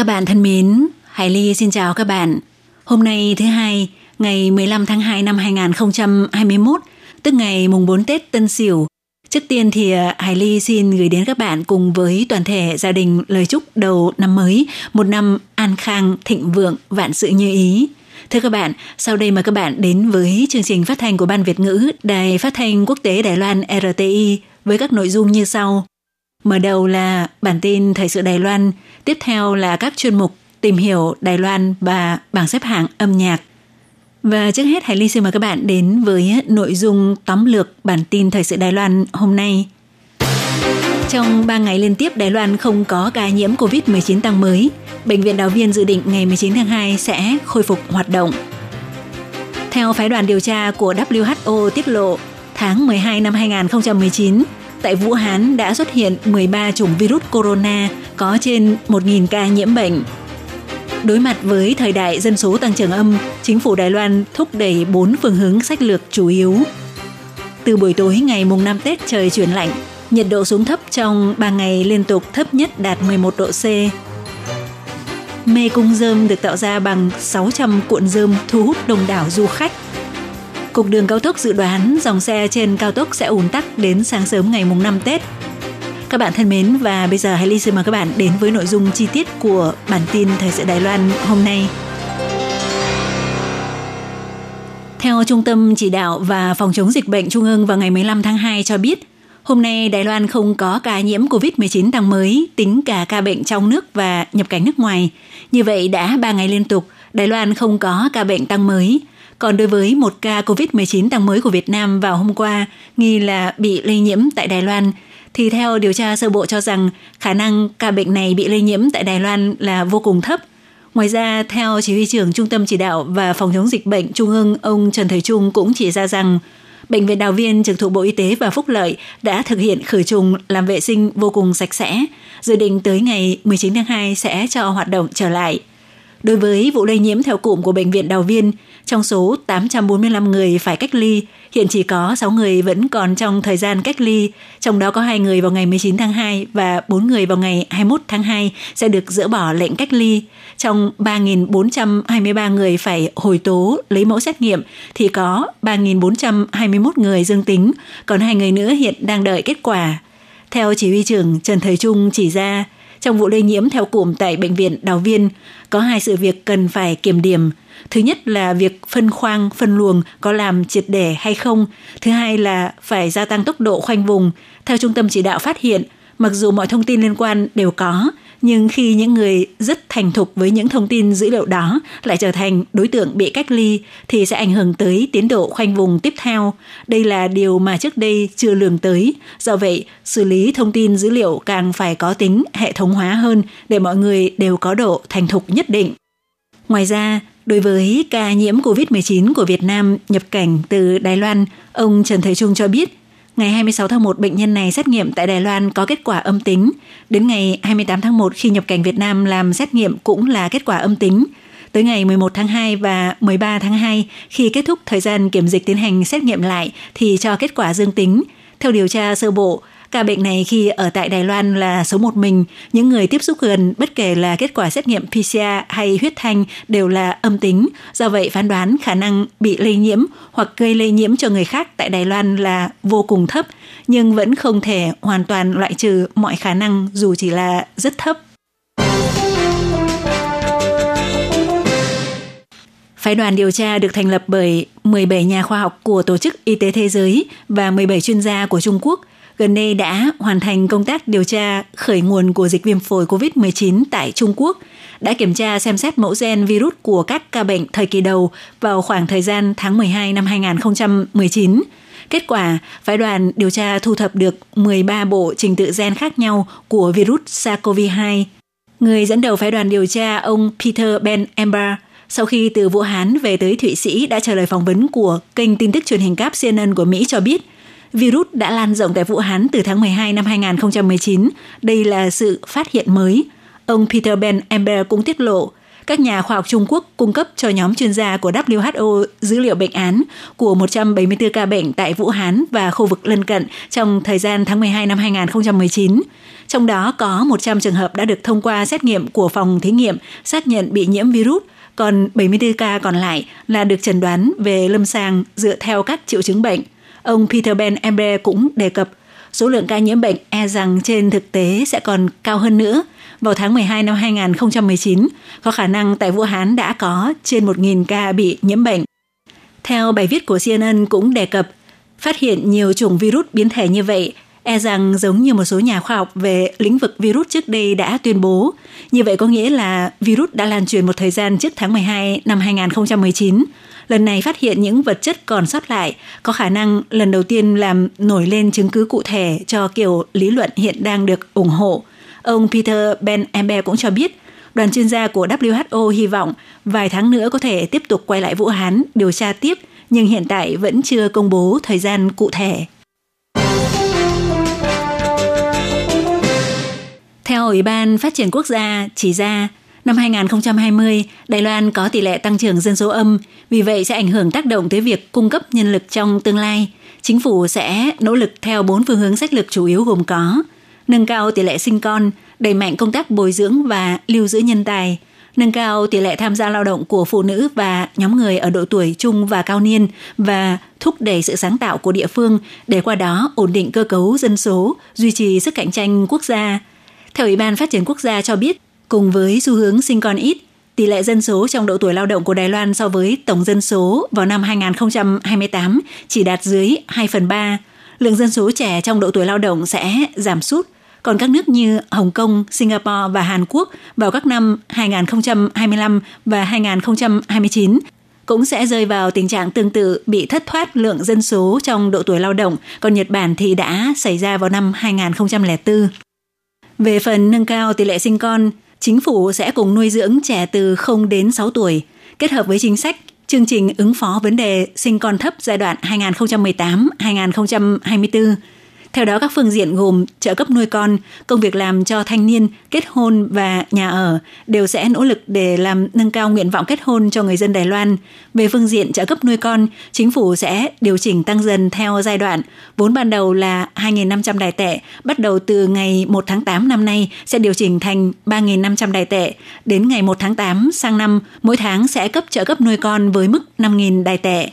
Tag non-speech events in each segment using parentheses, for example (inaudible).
Các bạn thân mến, Hải Ly xin chào các bạn. Hôm nay thứ hai, ngày 15 tháng 2 năm 2021, tức ngày mùng 4 Tết Tân Sửu. Trước tiên thì à, Hải Ly xin gửi đến các bạn cùng với toàn thể gia đình lời chúc đầu năm mới, một năm an khang, thịnh vượng, vạn sự như ý. Thưa các bạn, sau đây mời các bạn đến với chương trình phát thanh của Ban Việt ngữ Đài Phát thanh Quốc tế Đài Loan RTI với các nội dung như sau. Mở đầu là bản tin Thời sự Đài Loan, tiếp theo là các chuyên mục Tìm hiểu Đài Loan và bảng xếp hạng âm nhạc. Và trước hết Hải Ly xin mời các bạn đến với nội dung tóm lược bản tin Thời sự Đài Loan hôm nay. Trong 3 ngày liên tiếp Đài Loan không có ca nhiễm COVID-19 tăng mới, Bệnh viện Đào Viên dự định ngày 19 tháng 2 sẽ khôi phục hoạt động. Theo phái đoàn điều tra của WHO tiết lộ, tháng 12 năm 2019, tại Vũ Hán đã xuất hiện 13 chủng virus corona có trên 1.000 ca nhiễm bệnh. Đối mặt với thời đại dân số tăng trưởng âm, chính phủ Đài Loan thúc đẩy 4 phương hướng sách lược chủ yếu. Từ buổi tối ngày mùng 5 Tết trời chuyển lạnh, nhiệt độ xuống thấp trong 3 ngày liên tục thấp nhất đạt 11 độ C. Mê cung dơm được tạo ra bằng 600 cuộn dơm thu hút đông đảo du khách. Cục đường cao tốc dự đoán dòng xe trên cao tốc sẽ ùn tắc đến sáng sớm ngày mùng 5 Tết. Các bạn thân mến và bây giờ hãy xin mời các bạn đến với nội dung chi tiết của bản tin Thời sự Đài Loan hôm nay. Theo Trung tâm Chỉ đạo và Phòng chống dịch bệnh Trung ương vào ngày 15 tháng 2 cho biết, hôm nay Đài Loan không có ca nhiễm COVID-19 tăng mới, tính cả ca bệnh trong nước và nhập cảnh nước ngoài. Như vậy đã 3 ngày liên tục, Đài Loan không có ca bệnh tăng mới. Còn đối với một ca COVID-19 tăng mới của Việt Nam vào hôm qua, nghi là bị lây nhiễm tại Đài Loan, thì theo điều tra sơ bộ cho rằng khả năng ca bệnh này bị lây nhiễm tại Đài Loan là vô cùng thấp. Ngoài ra, theo chỉ huy trưởng Trung tâm Chỉ đạo và Phòng chống dịch bệnh Trung ương, ông Trần Thời Trung cũng chỉ ra rằng Bệnh viện Đào Viên trực thuộc Bộ Y tế và Phúc Lợi đã thực hiện khử trùng làm vệ sinh vô cùng sạch sẽ, dự định tới ngày 19 tháng 2 sẽ cho hoạt động trở lại. Đối với vụ lây nhiễm theo cụm của Bệnh viện Đào Viên, trong số 845 người phải cách ly, hiện chỉ có 6 người vẫn còn trong thời gian cách ly, trong đó có 2 người vào ngày 19 tháng 2 và 4 người vào ngày 21 tháng 2 sẽ được dỡ bỏ lệnh cách ly. Trong 3.423 người phải hồi tố lấy mẫu xét nghiệm thì có 3.421 người dương tính, còn hai người nữa hiện đang đợi kết quả. Theo chỉ huy trưởng Trần Thời Trung chỉ ra, trong vụ lây nhiễm theo cụm tại bệnh viện Đào Viên có hai sự việc cần phải kiểm điểm. Thứ nhất là việc phân khoang, phân luồng có làm triệt để hay không. Thứ hai là phải gia tăng tốc độ khoanh vùng. Theo trung tâm chỉ đạo phát hiện, mặc dù mọi thông tin liên quan đều có, nhưng khi những người rất thành thục với những thông tin dữ liệu đó lại trở thành đối tượng bị cách ly thì sẽ ảnh hưởng tới tiến độ khoanh vùng tiếp theo. Đây là điều mà trước đây chưa lường tới. Do vậy, xử lý thông tin dữ liệu càng phải có tính hệ thống hóa hơn để mọi người đều có độ thành thục nhất định. Ngoài ra, Đối với ca nhiễm COVID-19 của Việt Nam nhập cảnh từ Đài Loan, ông Trần thế Trung cho biết Ngày 26 tháng 1, bệnh nhân này xét nghiệm tại Đài Loan có kết quả âm tính. Đến ngày 28 tháng 1 khi nhập cảnh Việt Nam làm xét nghiệm cũng là kết quả âm tính. Tới ngày 11 tháng 2 và 13 tháng 2 khi kết thúc thời gian kiểm dịch tiến hành xét nghiệm lại thì cho kết quả dương tính. Theo điều tra sơ bộ, Ca bệnh này khi ở tại Đài Loan là số một mình, những người tiếp xúc gần bất kể là kết quả xét nghiệm PCR hay huyết thanh đều là âm tính. Do vậy phán đoán khả năng bị lây nhiễm hoặc gây lây nhiễm cho người khác tại Đài Loan là vô cùng thấp, nhưng vẫn không thể hoàn toàn loại trừ mọi khả năng dù chỉ là rất thấp. Phái đoàn điều tra được thành lập bởi 17 nhà khoa học của Tổ chức Y tế Thế giới và 17 chuyên gia của Trung Quốc gần đây đã hoàn thành công tác điều tra khởi nguồn của dịch viêm phổi COVID-19 tại Trung Quốc, đã kiểm tra xem xét mẫu gen virus của các ca bệnh thời kỳ đầu vào khoảng thời gian tháng 12 năm 2019. Kết quả, phái đoàn điều tra thu thập được 13 bộ trình tự gen khác nhau của virus SARS-CoV-2. Người dẫn đầu phái đoàn điều tra ông Peter Ben Ember sau khi từ Vũ Hán về tới Thụy Sĩ đã trả lời phỏng vấn của kênh tin tức truyền hình cáp CNN của Mỹ cho biết virus đã lan rộng tại Vũ Hán từ tháng 12 năm 2019. Đây là sự phát hiện mới. Ông Peter Ben Ember cũng tiết lộ các nhà khoa học Trung Quốc cung cấp cho nhóm chuyên gia của WHO dữ liệu bệnh án của 174 ca bệnh tại Vũ Hán và khu vực lân cận trong thời gian tháng 12 năm 2019. Trong đó có 100 trường hợp đã được thông qua xét nghiệm của phòng thí nghiệm xác nhận bị nhiễm virus, còn 74 ca còn lại là được chẩn đoán về lâm sàng dựa theo các triệu chứng bệnh. Ông Peter Ben Embre cũng đề cập số lượng ca nhiễm bệnh e rằng trên thực tế sẽ còn cao hơn nữa. Vào tháng 12 năm 2019, có khả năng tại Vũ Hán đã có trên 1.000 ca bị nhiễm bệnh. Theo bài viết của CNN cũng đề cập, phát hiện nhiều chủng virus biến thể như vậy e rằng giống như một số nhà khoa học về lĩnh vực virus trước đây đã tuyên bố. Như vậy có nghĩa là virus đã lan truyền một thời gian trước tháng 12 năm 2019. Lần này phát hiện những vật chất còn sót lại, có khả năng lần đầu tiên làm nổi lên chứng cứ cụ thể cho kiểu lý luận hiện đang được ủng hộ. Ông Peter Ben Embe cũng cho biết, đoàn chuyên gia của WHO hy vọng vài tháng nữa có thể tiếp tục quay lại Vũ Hán điều tra tiếp, nhưng hiện tại vẫn chưa công bố thời gian cụ thể. Theo Ủy ban Phát triển Quốc gia chỉ ra, năm 2020, Đài Loan có tỷ lệ tăng trưởng dân số âm, vì vậy sẽ ảnh hưởng tác động tới việc cung cấp nhân lực trong tương lai. Chính phủ sẽ nỗ lực theo bốn phương hướng sách lược chủ yếu gồm có nâng cao tỷ lệ sinh con, đẩy mạnh công tác bồi dưỡng và lưu giữ nhân tài, nâng cao tỷ lệ tham gia lao động của phụ nữ và nhóm người ở độ tuổi trung và cao niên và thúc đẩy sự sáng tạo của địa phương để qua đó ổn định cơ cấu dân số, duy trì sức cạnh tranh quốc gia. Theo Ủy ban Phát triển Quốc gia cho biết, cùng với xu hướng sinh con ít, tỷ lệ dân số trong độ tuổi lao động của Đài Loan so với tổng dân số vào năm 2028 chỉ đạt dưới 2 phần 3. Lượng dân số trẻ trong độ tuổi lao động sẽ giảm sút, còn các nước như Hồng Kông, Singapore và Hàn Quốc vào các năm 2025 và 2029 cũng sẽ rơi vào tình trạng tương tự bị thất thoát lượng dân số trong độ tuổi lao động, còn Nhật Bản thì đã xảy ra vào năm 2004. Về phần nâng cao tỷ lệ sinh con, chính phủ sẽ cùng nuôi dưỡng trẻ từ 0 đến 6 tuổi, kết hợp với chính sách chương trình ứng phó vấn đề sinh con thấp giai đoạn 2018-2024 theo đó các phương diện gồm trợ cấp nuôi con, công việc làm cho thanh niên, kết hôn và nhà ở đều sẽ nỗ lực để làm nâng cao nguyện vọng kết hôn cho người dân Đài Loan. Về phương diện trợ cấp nuôi con, chính phủ sẽ điều chỉnh tăng dần theo giai đoạn. Vốn ban đầu là 2.500 đài tệ, bắt đầu từ ngày 1 tháng 8 năm nay sẽ điều chỉnh thành 3.500 đài tệ. Đến ngày 1 tháng 8 sang năm, mỗi tháng sẽ cấp trợ cấp nuôi con với mức 5.000 đài tệ.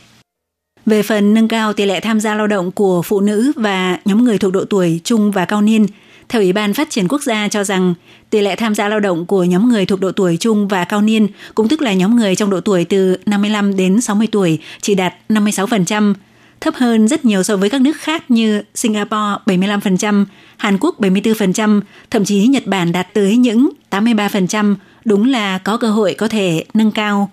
Về phần nâng cao tỷ lệ tham gia lao động của phụ nữ và nhóm người thuộc độ tuổi trung và cao niên, theo Ủy ban Phát triển Quốc gia cho rằng tỷ lệ tham gia lao động của nhóm người thuộc độ tuổi trung và cao niên, cũng tức là nhóm người trong độ tuổi từ 55 đến 60 tuổi, chỉ đạt 56%, thấp hơn rất nhiều so với các nước khác như Singapore 75%, Hàn Quốc 74%, thậm chí Nhật Bản đạt tới những 83%, đúng là có cơ hội có thể nâng cao.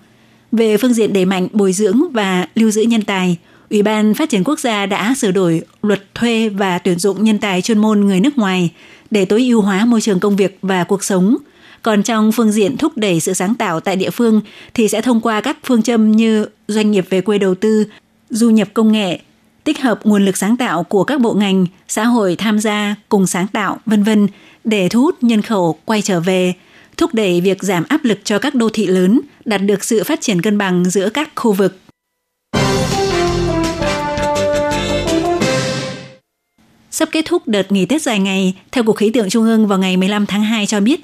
Về phương diện đẩy mạnh bồi dưỡng và lưu giữ nhân tài, Ủy ban Phát triển Quốc gia đã sửa đổi luật thuê và tuyển dụng nhân tài chuyên môn người nước ngoài để tối ưu hóa môi trường công việc và cuộc sống. Còn trong phương diện thúc đẩy sự sáng tạo tại địa phương thì sẽ thông qua các phương châm như doanh nghiệp về quê đầu tư, du nhập công nghệ, tích hợp nguồn lực sáng tạo của các bộ ngành, xã hội tham gia cùng sáng tạo, vân vân để thu hút nhân khẩu quay trở về, thúc đẩy việc giảm áp lực cho các đô thị lớn, đạt được sự phát triển cân bằng giữa các khu vực. Sắp kết thúc đợt nghỉ Tết dài ngày, theo Cục Khí tượng Trung ương vào ngày 15 tháng 2 cho biết,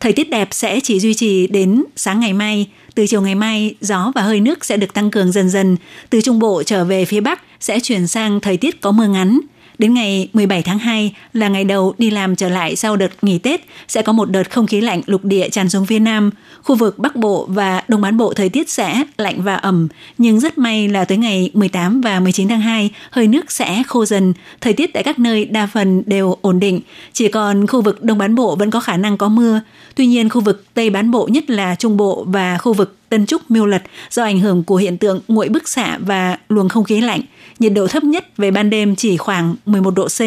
thời tiết đẹp sẽ chỉ duy trì đến sáng ngày mai. Từ chiều ngày mai, gió và hơi nước sẽ được tăng cường dần dần. Từ Trung Bộ trở về phía Bắc sẽ chuyển sang thời tiết có mưa ngắn. Đến ngày 17 tháng 2 là ngày đầu đi làm trở lại sau đợt nghỉ Tết, sẽ có một đợt không khí lạnh lục địa tràn xuống phía Nam. Khu vực Bắc Bộ và Đông Bán Bộ thời tiết sẽ lạnh và ẩm, nhưng rất may là tới ngày 18 và 19 tháng 2, hơi nước sẽ khô dần. Thời tiết tại các nơi đa phần đều ổn định, chỉ còn khu vực Đông Bán Bộ vẫn có khả năng có mưa. Tuy nhiên, khu vực Tây Bán Bộ nhất là Trung Bộ và khu vực Tân Trúc Miêu Lật do ảnh hưởng của hiện tượng nguội bức xạ và luồng không khí lạnh nhiệt độ thấp nhất về ban đêm chỉ khoảng 11 độ C.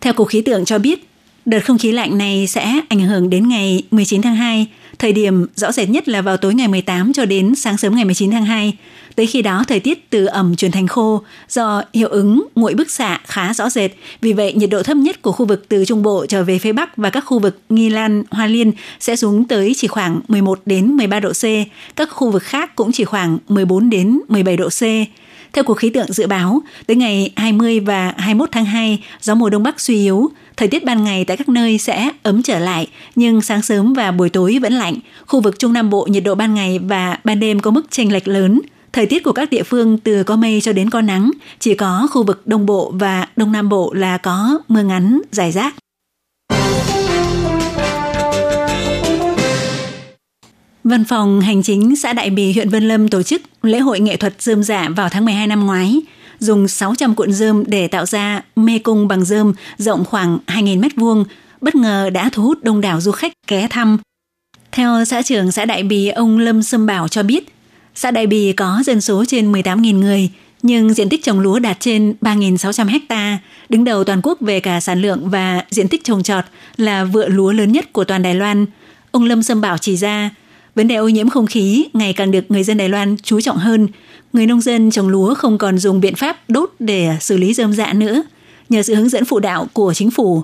Theo Cục Khí tượng cho biết, Đợt không khí lạnh này sẽ ảnh hưởng đến ngày 19 tháng 2, thời điểm rõ rệt nhất là vào tối ngày 18 cho đến sáng sớm ngày 19 tháng 2. Tới khi đó thời tiết từ ẩm chuyển thành khô do hiệu ứng nguội bức xạ khá rõ rệt. Vì vậy nhiệt độ thấp nhất của khu vực từ Trung Bộ trở về phía Bắc và các khu vực Nghi Lan, Hoa Liên sẽ xuống tới chỉ khoảng 11 đến 13 độ C. Các khu vực khác cũng chỉ khoảng 14 đến 17 độ C. Theo Cục Khí tượng dự báo, tới ngày 20 và 21 tháng 2, gió mùa đông bắc suy yếu, thời tiết ban ngày tại các nơi sẽ ấm trở lại, nhưng sáng sớm và buổi tối vẫn lạnh. Khu vực Trung Nam Bộ nhiệt độ ban ngày và ban đêm có mức chênh lệch lớn. Thời tiết của các địa phương từ có mây cho đến có nắng, chỉ có khu vực Đông Bộ và Đông Nam Bộ là có mưa ngắn, dài rác. Văn phòng Hành chính xã Đại Bì, huyện Vân Lâm tổ chức lễ hội nghệ thuật dơm dạ vào tháng 12 năm ngoái, dùng 600 cuộn dơm để tạo ra mê cung bằng dơm rộng khoảng 2.000 m2, bất ngờ đã thu hút đông đảo du khách ghé thăm. Theo xã trưởng xã Đại Bì, ông Lâm Sâm Bảo cho biết, xã Đại Bì có dân số trên 18.000 người, nhưng diện tích trồng lúa đạt trên 3.600 hecta, đứng đầu toàn quốc về cả sản lượng và diện tích trồng trọt là vựa lúa lớn nhất của toàn Đài Loan. Ông Lâm Sâm Bảo chỉ ra, Vấn đề ô nhiễm không khí ngày càng được người dân Đài Loan chú trọng hơn. Người nông dân trồng lúa không còn dùng biện pháp đốt để xử lý dơm dạ nữa. Nhờ sự hướng dẫn phụ đạo của chính phủ,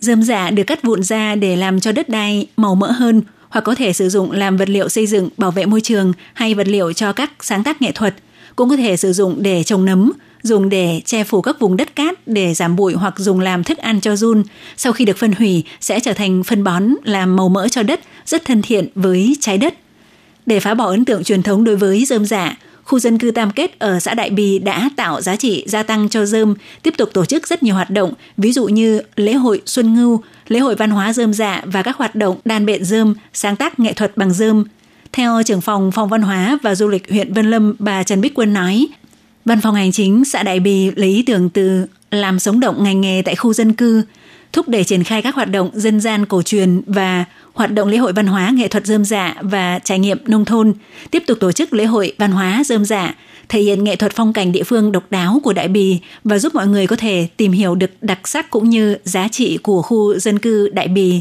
dơm dạ được cắt vụn ra để làm cho đất đai màu mỡ hơn hoặc có thể sử dụng làm vật liệu xây dựng, bảo vệ môi trường hay vật liệu cho các sáng tác nghệ thuật. Cũng có thể sử dụng để trồng nấm, dùng để che phủ các vùng đất cát để giảm bụi hoặc dùng làm thức ăn cho run. Sau khi được phân hủy sẽ trở thành phân bón làm màu mỡ cho đất, rất thân thiện với trái đất. Để phá bỏ ấn tượng truyền thống đối với dơm dạ, khu dân cư Tam Kết ở xã Đại Bì đã tạo giá trị gia tăng cho dơm, tiếp tục tổ chức rất nhiều hoạt động, ví dụ như lễ hội Xuân Ngưu, lễ hội văn hóa dơm dạ và các hoạt động đan bện dơm, sáng tác nghệ thuật bằng dơm. Theo trưởng phòng phòng văn hóa và du lịch huyện Vân Lâm, bà Trần Bích Quân nói, Văn phòng hành chính xã Đại Bì lấy ý tưởng từ làm sống động ngành nghề tại khu dân cư, thúc đẩy triển khai các hoạt động dân gian cổ truyền và hoạt động lễ hội văn hóa nghệ thuật dơm dạ và trải nghiệm nông thôn, tiếp tục tổ chức lễ hội văn hóa dơm dạ, thể hiện nghệ thuật phong cảnh địa phương độc đáo của Đại Bì và giúp mọi người có thể tìm hiểu được đặc sắc cũng như giá trị của khu dân cư Đại Bì.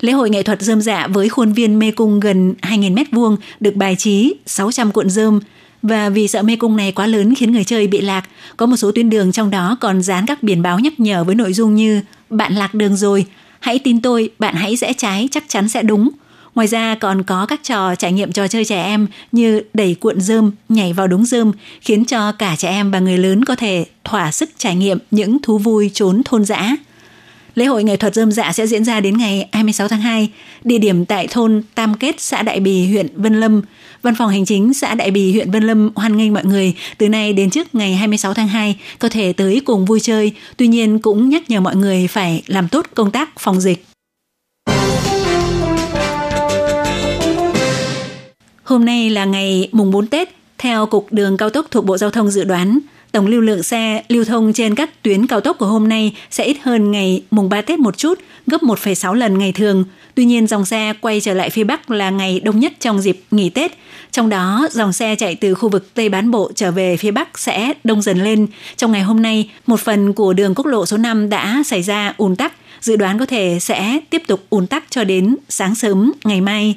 Lễ hội nghệ thuật dơm dạ với khuôn viên mê cung gần 2.000 m2 được bài trí 600 cuộn dơm, và vì sợ mê cung này quá lớn khiến người chơi bị lạc, có một số tuyến đường trong đó còn dán các biển báo nhắc nhở với nội dung như bạn lạc đường rồi, hãy tin tôi, bạn hãy rẽ trái chắc chắn sẽ đúng. Ngoài ra còn có các trò trải nghiệm trò chơi trẻ em như đẩy cuộn dơm, nhảy vào đống dơm, khiến cho cả trẻ em và người lớn có thể thỏa sức trải nghiệm những thú vui trốn thôn dã. Lễ hội nghệ thuật dơm dạ sẽ diễn ra đến ngày 26 tháng 2, địa điểm tại thôn Tam Kết, xã Đại Bì, huyện Vân Lâm. Văn phòng hành chính xã Đại Bì, huyện Vân Lâm hoan nghênh mọi người từ nay đến trước ngày 26 tháng 2 có thể tới cùng vui chơi, tuy nhiên cũng nhắc nhở mọi người phải làm tốt công tác phòng dịch. Hôm nay là ngày mùng 4 Tết, theo Cục Đường Cao tốc thuộc Bộ Giao thông dự đoán, tổng lưu lượng xe lưu thông trên các tuyến cao tốc của hôm nay sẽ ít hơn ngày mùng 3 Tết một chút, gấp 1,6 lần ngày thường. Tuy nhiên, dòng xe quay trở lại phía Bắc là ngày đông nhất trong dịp nghỉ Tết. Trong đó, dòng xe chạy từ khu vực Tây Bán Bộ trở về phía Bắc sẽ đông dần lên. Trong ngày hôm nay, một phần của đường quốc lộ số 5 đã xảy ra ùn tắc, dự đoán có thể sẽ tiếp tục ùn tắc cho đến sáng sớm ngày mai.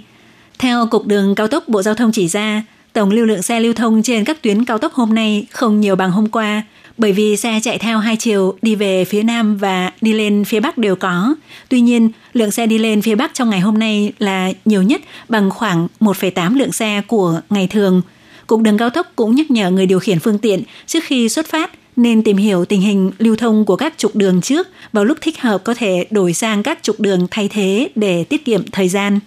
Theo Cục Đường Cao tốc Bộ Giao thông chỉ ra, tổng lưu lượng xe lưu thông trên các tuyến cao tốc hôm nay không nhiều bằng hôm qua, bởi vì xe chạy theo hai chiều đi về phía Nam và đi lên phía Bắc đều có. Tuy nhiên, lượng xe đi lên phía Bắc trong ngày hôm nay là nhiều nhất bằng khoảng 1,8 lượng xe của ngày thường. Cục đường cao tốc cũng nhắc nhở người điều khiển phương tiện trước khi xuất phát nên tìm hiểu tình hình lưu thông của các trục đường trước vào lúc thích hợp có thể đổi sang các trục đường thay thế để tiết kiệm thời gian.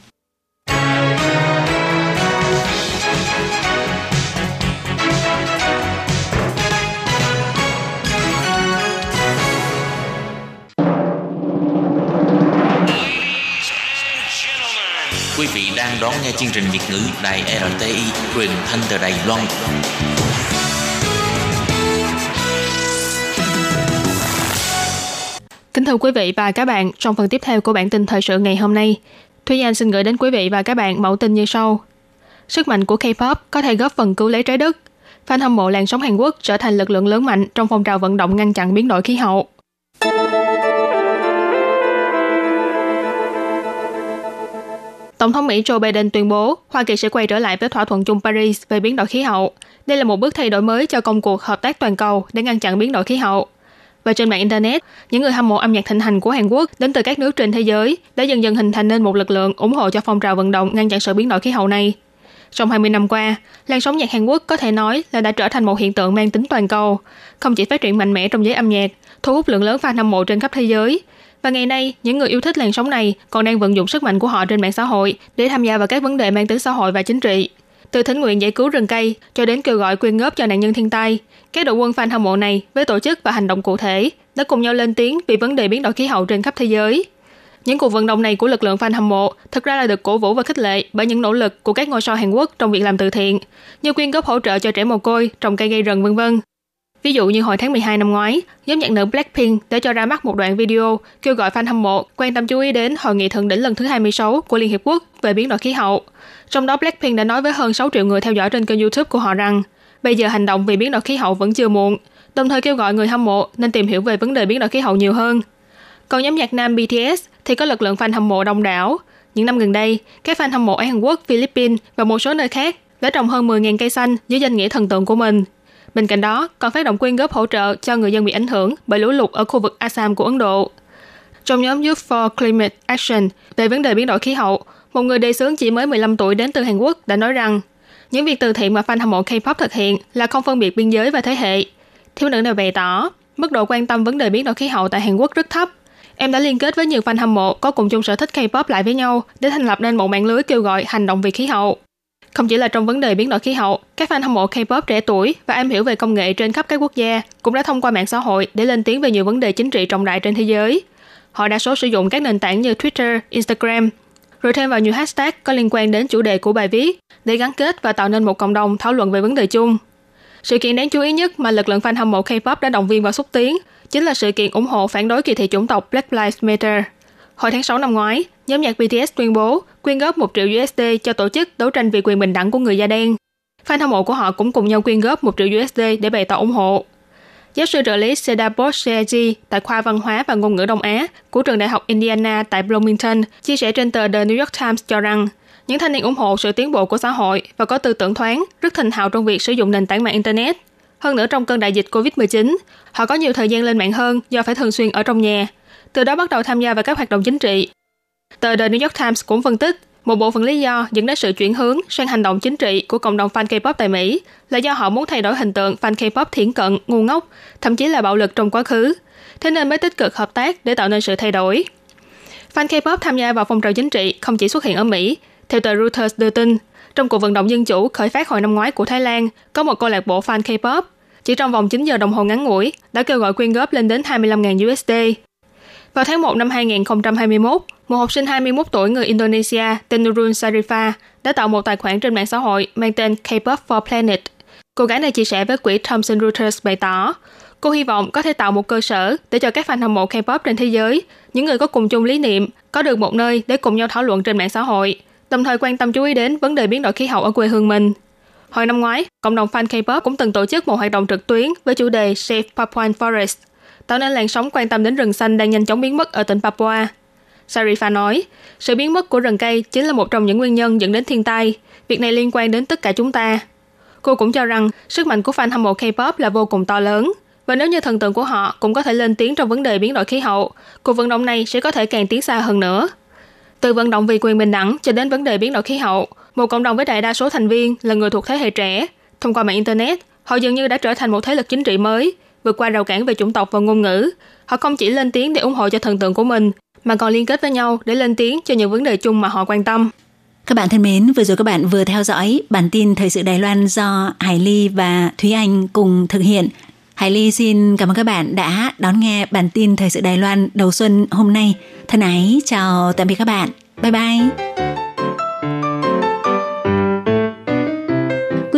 Quý vị đang đón nghe chương trình Việt ngữ Đài RTI truyền thanh từ Đài Loan. Kính thưa quý vị và các bạn, trong phần tiếp theo của bản tin thời sự ngày hôm nay, Thúy Anh xin gửi đến quý vị và các bạn mẫu tin như sau. Sức mạnh của K-pop có thể góp phần cứu lấy trái đất. Fan hâm mộ làn sóng Hàn Quốc trở thành lực lượng lớn mạnh trong phong trào vận động ngăn chặn biến đổi khí hậu. Tổng thống Mỹ Joe Biden tuyên bố Hoa Kỳ sẽ quay trở lại với thỏa thuận chung Paris về biến đổi khí hậu. Đây là một bước thay đổi mới cho công cuộc hợp tác toàn cầu để ngăn chặn biến đổi khí hậu. Và trên mạng Internet, những người hâm mộ âm nhạc thịnh hành của Hàn Quốc đến từ các nước trên thế giới đã dần dần hình thành nên một lực lượng ủng hộ cho phong trào vận động ngăn chặn sự biến đổi khí hậu này. Trong 20 năm qua, làn sóng nhạc Hàn Quốc có thể nói là đã trở thành một hiện tượng mang tính toàn cầu, không chỉ phát triển mạnh mẽ trong giới âm nhạc, thu hút lượng lớn fan hâm mộ trên khắp thế giới, và ngày nay, những người yêu thích làn sóng này còn đang vận dụng sức mạnh của họ trên mạng xã hội để tham gia vào các vấn đề mang tính xã hội và chính trị. Từ thỉnh nguyện giải cứu rừng cây cho đến kêu gọi quyên góp cho nạn nhân thiên tai, các đội quân fan hâm mộ này với tổ chức và hành động cụ thể đã cùng nhau lên tiếng vì vấn đề biến đổi khí hậu trên khắp thế giới. Những cuộc vận động này của lực lượng fan hâm mộ thực ra là được cổ vũ và khích lệ bởi những nỗ lực của các ngôi sao Hàn Quốc trong việc làm từ thiện, như quyên góp hỗ trợ cho trẻ mồ côi, trồng cây gây rừng vân vân. Ví dụ như hồi tháng 12 năm ngoái, nhóm nhạc nữ Blackpink đã cho ra mắt một đoạn video kêu gọi fan hâm mộ quan tâm chú ý đến hội nghị thượng đỉnh lần thứ 26 của Liên Hiệp Quốc về biến đổi khí hậu. Trong đó Blackpink đã nói với hơn 6 triệu người theo dõi trên kênh YouTube của họ rằng bây giờ hành động vì biến đổi khí hậu vẫn chưa muộn, đồng thời kêu gọi người hâm mộ nên tìm hiểu về vấn đề biến đổi khí hậu nhiều hơn. Còn nhóm nhạc nam BTS thì có lực lượng fan hâm mộ đông đảo. Những năm gần đây, các fan hâm mộ ở Hàn Quốc, Philippines và một số nơi khác đã trồng hơn 10.000 cây xanh dưới danh nghĩa thần tượng của mình. Bên cạnh đó, còn phát động quyên góp hỗ trợ cho người dân bị ảnh hưởng bởi lũ lụt ở khu vực Assam của Ấn Độ. Trong nhóm Youth for Climate Action về vấn đề biến đổi khí hậu, một người đề xướng chỉ mới 15 tuổi đến từ Hàn Quốc đã nói rằng những việc từ thiện mà fan hâm mộ K-pop thực hiện là không phân biệt biên giới và thế hệ. Thiếu nữ này bày tỏ, mức độ quan tâm vấn đề biến đổi khí hậu tại Hàn Quốc rất thấp. Em đã liên kết với nhiều fan hâm mộ có cùng chung sở thích K-pop lại với nhau để thành lập nên một mạng lưới kêu gọi hành động vì khí hậu. Không chỉ là trong vấn đề biến đổi khí hậu, các fan hâm mộ K-pop trẻ tuổi và am hiểu về công nghệ trên khắp các quốc gia cũng đã thông qua mạng xã hội để lên tiếng về nhiều vấn đề chính trị trọng đại trên thế giới. Họ đa số sử dụng các nền tảng như Twitter, Instagram, rồi thêm vào nhiều hashtag có liên quan đến chủ đề của bài viết để gắn kết và tạo nên một cộng đồng thảo luận về vấn đề chung. Sự kiện đáng chú ý nhất mà lực lượng fan hâm mộ K-pop đã động viên và xúc tiến chính là sự kiện ủng hộ phản đối kỳ thị chủng tộc Black Lives Matter. Hồi tháng 6 năm ngoái, nhóm nhạc BTS tuyên bố quyên góp 1 triệu USD cho tổ chức đấu tranh vì quyền bình đẳng của người da đen. Fan hâm mộ của họ cũng cùng nhau quyên góp 1 triệu USD để bày tỏ ủng hộ. Giáo sư trợ lý Seda Boscheji tại khoa văn hóa và ngôn ngữ Đông Á của trường đại học Indiana tại Bloomington chia sẻ trên tờ The New York Times cho rằng những thanh niên ủng hộ sự tiến bộ của xã hội và có tư tưởng thoáng, rất thành hào trong việc sử dụng nền tảng mạng Internet. Hơn nữa trong cơn đại dịch COVID-19, họ có nhiều thời gian lên mạng hơn do phải thường xuyên ở trong nhà, từ đó bắt đầu tham gia vào các hoạt động chính trị. Tờ The New York Times cũng phân tích, một bộ phận lý do dẫn đến sự chuyển hướng sang hành động chính trị của cộng đồng fan K-pop tại Mỹ là do họ muốn thay đổi hình tượng fan K-pop thiển cận, ngu ngốc, thậm chí là bạo lực trong quá khứ. Thế nên mới tích cực hợp tác để tạo nên sự thay đổi. Fan K-pop tham gia vào phong trào chính trị không chỉ xuất hiện ở Mỹ. Theo tờ Reuters đưa tin, trong cuộc vận động dân chủ khởi phát hồi năm ngoái của Thái Lan, có một câu lạc bộ fan K-pop chỉ trong vòng 9 giờ đồng hồ ngắn ngủi đã kêu gọi quyên góp lên đến 25.000 USD. Vào tháng 1 năm 2021, một học sinh 21 tuổi người Indonesia tên Nurul Sarifa đã tạo một tài khoản trên mạng xã hội mang tên K-pop for Planet. Cô gái này chia sẻ với quỹ Thomson Reuters bày tỏ, cô hy vọng có thể tạo một cơ sở để cho các fan hâm mộ K-pop trên thế giới, những người có cùng chung lý niệm, có được một nơi để cùng nhau thảo luận trên mạng xã hội, đồng thời quan tâm chú ý đến vấn đề biến đổi khí hậu ở quê hương mình. Hồi năm ngoái, cộng đồng fan K-pop cũng từng tổ chức một hoạt động trực tuyến với chủ đề Save Papuan Forest, tạo nên làn sóng quan tâm đến rừng xanh đang nhanh chóng biến mất ở tỉnh Papua. Sarifa nói, sự biến mất của rừng cây chính là một trong những nguyên nhân dẫn đến thiên tai. Việc này liên quan đến tất cả chúng ta. Cô cũng cho rằng sức mạnh của fan hâm mộ K-pop là vô cùng to lớn. Và nếu như thần tượng của họ cũng có thể lên tiếng trong vấn đề biến đổi khí hậu, cuộc vận động này sẽ có thể càng tiến xa hơn nữa. Từ vận động vì quyền bình đẳng cho đến vấn đề biến đổi khí hậu, một cộng đồng với đại đa số thành viên là người thuộc thế hệ trẻ. Thông qua mạng Internet, họ dường như đã trở thành một thế lực chính trị mới, vượt qua rào cản về chủng tộc và ngôn ngữ. Họ không chỉ lên tiếng để ủng hộ cho thần tượng của mình, mà còn liên kết với nhau để lên tiếng cho những vấn đề chung mà họ quan tâm. Các bạn thân mến, vừa rồi các bạn vừa theo dõi bản tin Thời sự Đài Loan do Hải Ly và Thúy Anh cùng thực hiện. Hải Ly xin cảm ơn các bạn đã đón nghe bản tin Thời sự Đài Loan đầu xuân hôm nay. Thân ái, chào tạm biệt các bạn. Bye bye!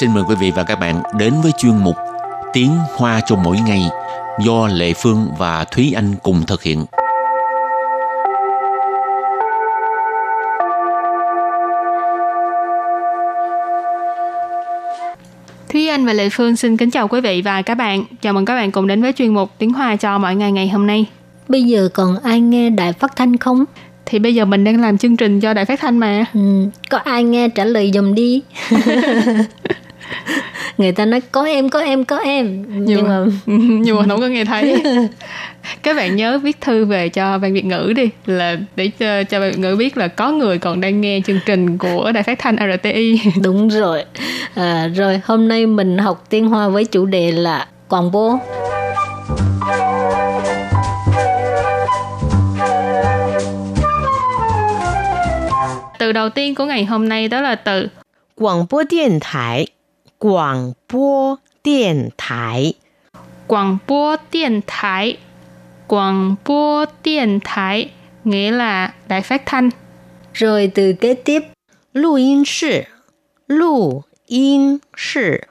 Xin mời quý vị và các bạn đến với chuyên mục Tiếng Hoa cho mỗi ngày do Lệ Phương và Thúy Anh cùng thực hiện. Thúy Anh và Lệ Phương xin kính chào quý vị và các bạn. Chào mừng các bạn cùng đến với chuyên mục Tiếng Hoa cho mọi ngày ngày hôm nay. Bây giờ còn ai nghe đài phát thanh không? Thì bây giờ mình đang làm chương trình cho đài phát thanh mà. Ừ, có ai nghe trả lời dùm đi. (laughs) (laughs) Người ta nói có em, có em, có em. Nhưng, Nhưng mà (laughs) nhưng mà không có nghe thấy. (laughs) các bạn nhớ viết thư về cho ban Việt ngữ đi là để cho, cho ban Việt ngữ biết là có người còn đang nghe chương trình của đài phát thanh RTI. đúng rồi. À, rồi hôm nay mình học tiếng Hoa với chủ đề là quảng bố. Từ đầu tiên của ngày hôm nay đó là từ 广播电台，广播电台， Quảng bố điện thái. Quảng bố điện thái nghĩa là đài phát thanh. Rồi từ kế tiếp 录音室，录音室，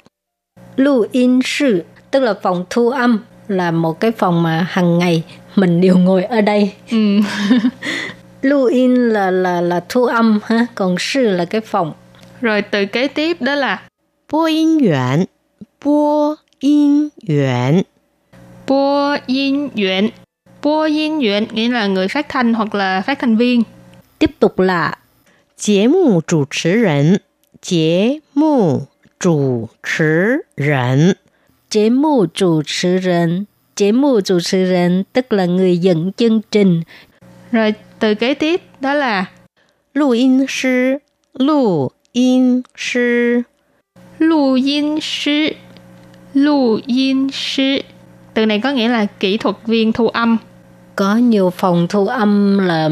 lưu in sư tức là phòng thu âm là một cái phòng mà hàng ngày mình đều ngồi ở đây. (laughs) Ừ. Lưu in là là là thu âm ha, còn sư là cái phòng. Rồi từ kế tiếp đó là 播音员，播音员， bố yên viện. Bố yên viện nghĩa là người phát thanh hoặc là phát thanh viên. Tiếp tục là 节目主持人，节目主持人， chế mưu chủ持人. Chế mưu chủ持人 tức là người dẫn chương trình. Rồi từ kế tiếp đó là 录音师，录音师， lưu yên sư. Lưu yên sư. Từ này có nghĩa là kỹ thuật viên thu âm. Có nhiều phòng thu âm là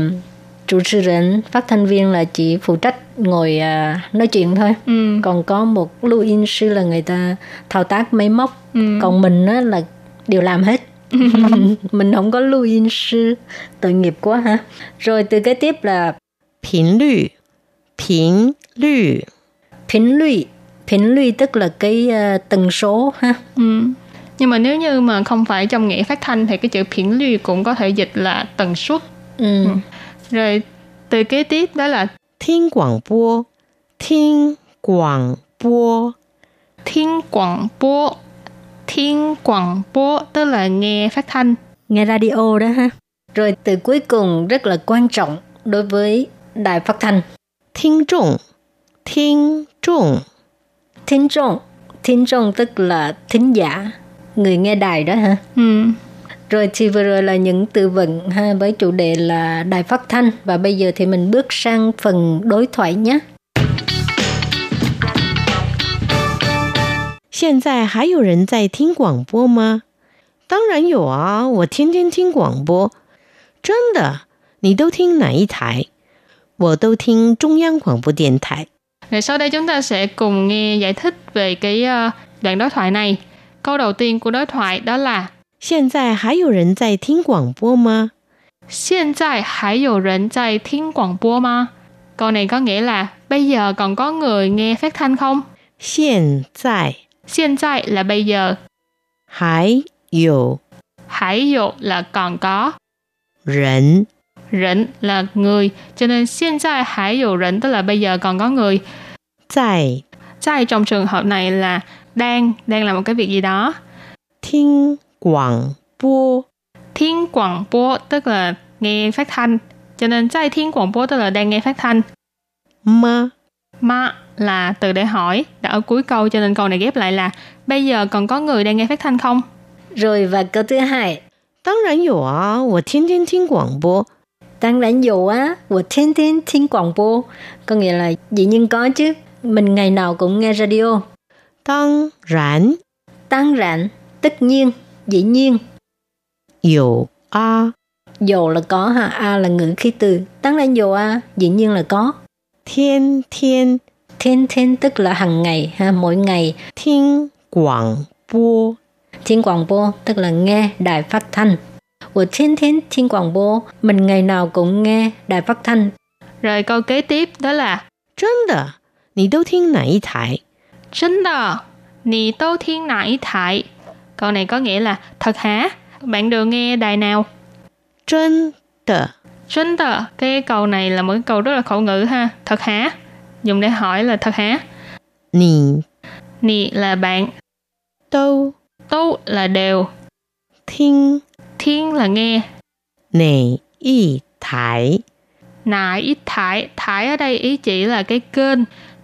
chủ持人, phát thanh viên là chỉ phụ trách ngồi à, nói chuyện thôi. Ừ. Còn có một lưu in sư là người ta thao tác máy móc. Ừ. Còn mình á là đều làm hết. (laughs) mình không có lưu in sư. Tội nghiệp quá ha. Rồi từ kế tiếp là 频率，频率， Phính lụy 频率 tức là cái uh, tần số ha. Ừ. Nhưng mà nếu như mà không phải trong nghĩa phát thanh thì cái chữ phiển lưu cũng có thể dịch là tần suất. Ừ. ừ. Rồi từ kế tiếp đó là thiên quảng bố. Thiên quảng bố. Thiên quảng bố. Thiên quảng bố tức là nghe phát thanh. Nghe radio đó ha. Rồi từ cuối cùng rất là quan trọng đối với đài phát thanh. Thiên trọng. Thiên trọng. Thính trọng Thính trọng tức là thính giả Người nghe đài đó ha Ừ. Rồi thì vừa rồi là những từ vựng ha với chủ đề là đài phát thanh và bây giờ thì mình bước sang phần đối thoại nhé. 现在还有人在听广播吗？当然有啊，我天天听广播。真的？你都听哪一台？我都听中央广播电台。 Rồi sau đây chúng ta sẽ cùng nghe giải thích về cái ờ, đoạn đối thoại này. Câu đầu tiên của đối thoại đó là 现在还有人在听广播吗？现在还有人在听广播吗? Câu này có nghĩa là bây giờ còn có người nghe phát thanh không? 现在 Hiện tại là bây giờ, 还有 hải dụ là còn có, 人 rỉnh là người, cho nên hiện tại hải dụ rỉnh tức là bây giờ còn có người. 在 Tại trong trường hợp này là đang, đang làm một cái việc gì đó. 听广播 Thiên quảng bố tức là nghe phát thanh, cho nên tại thiên quảng bố tức là đang nghe phát thanh. 吗？ Ma là từ để hỏi, đã ở cuối câu cho nên câu này ghép lại là bây giờ còn có người đang nghe phát thanh không? Rồi và câu thứ hai, 当然有啊，我天天听广播。 Tăng lãnh dụ á, của thiên thiên thiên quảng bố. Có nghĩa là dĩ nhiên có chứ. Mình ngày nào cũng nghe radio. Tăng rảnh. Tăng rảnh, tất nhiên, dĩ nhiên. Dù a. Dù là có ha, a là ngữ khi từ. Tăng rảnh dù a, dĩ nhiên là có. Thiên thiên. Thiên thiên tức là hàng ngày ha, mỗi ngày. Thiên quảng bố. Thiên quảng bố tức là nghe đài phát thanh. Của thiên thiên thiên quảng bố, mình ngày nào cũng nghe đài phát thanh. Rồi câu kế tiếp đó là 真的你都听哪一台？ Chân đờ, nì tô thiên nải thải. Câu này có nghĩa là thật hả? Bạn đều nghe đài nào? 真的 Chân đờ, cái câu này là một cái câu rất là khẩu ngữ ha. Thật hả? Dùng để hỏi là thật hả? 你 Nì là bạn, 都 tô là đều, 听 thiên là nghe, 哪一台 nải ít thải. Thải ở đây ý chỉ là cái kênh.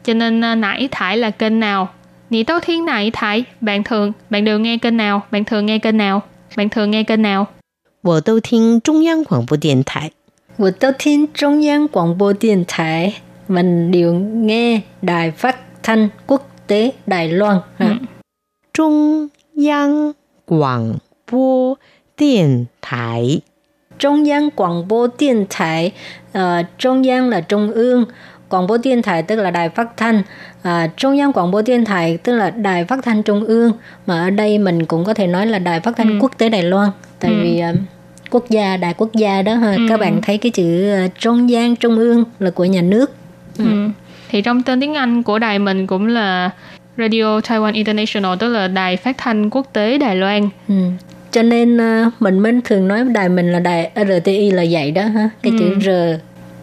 Cho nên à, nải thải là kênh nào? Nì tô thiên nải thải. Bạn thường, bạn đều nghe kênh nào? Bạn thường nghe kênh nào? Bạn thường nghe kênh nào? 我都听中央广播电台。我都听中央广播电台 mình đều nghe đài phát thanh quốc tế Đài Loan ha. 中央广播电台， Trung央quảng bố điện台ờ, Trung央là trung ương Quảng Bố Điện Thái tức là Đài Phát Thanh, à, Quảng Bố Điện Thái tức là Đài Phát Thanh Trung ương, mà ở đây mình cũng có thể nói là Đài Phát Thanh ừ. Quốc tế Đài Loan, tại ừ. vì um, quốc gia đài quốc gia đó ha, ừ. các bạn thấy cái chữ à, trung gian trung ương là của nhà nước. Ừ. Ừ. Thì trong tên tiếng Anh của đài mình cũng là Radio Taiwan International tức là đài phát thanh quốc tế Đài Loan. Ừ cho nên à, mình mình thường nói đài mình là đài RTI là vậy đó ha cái ừ. chữ R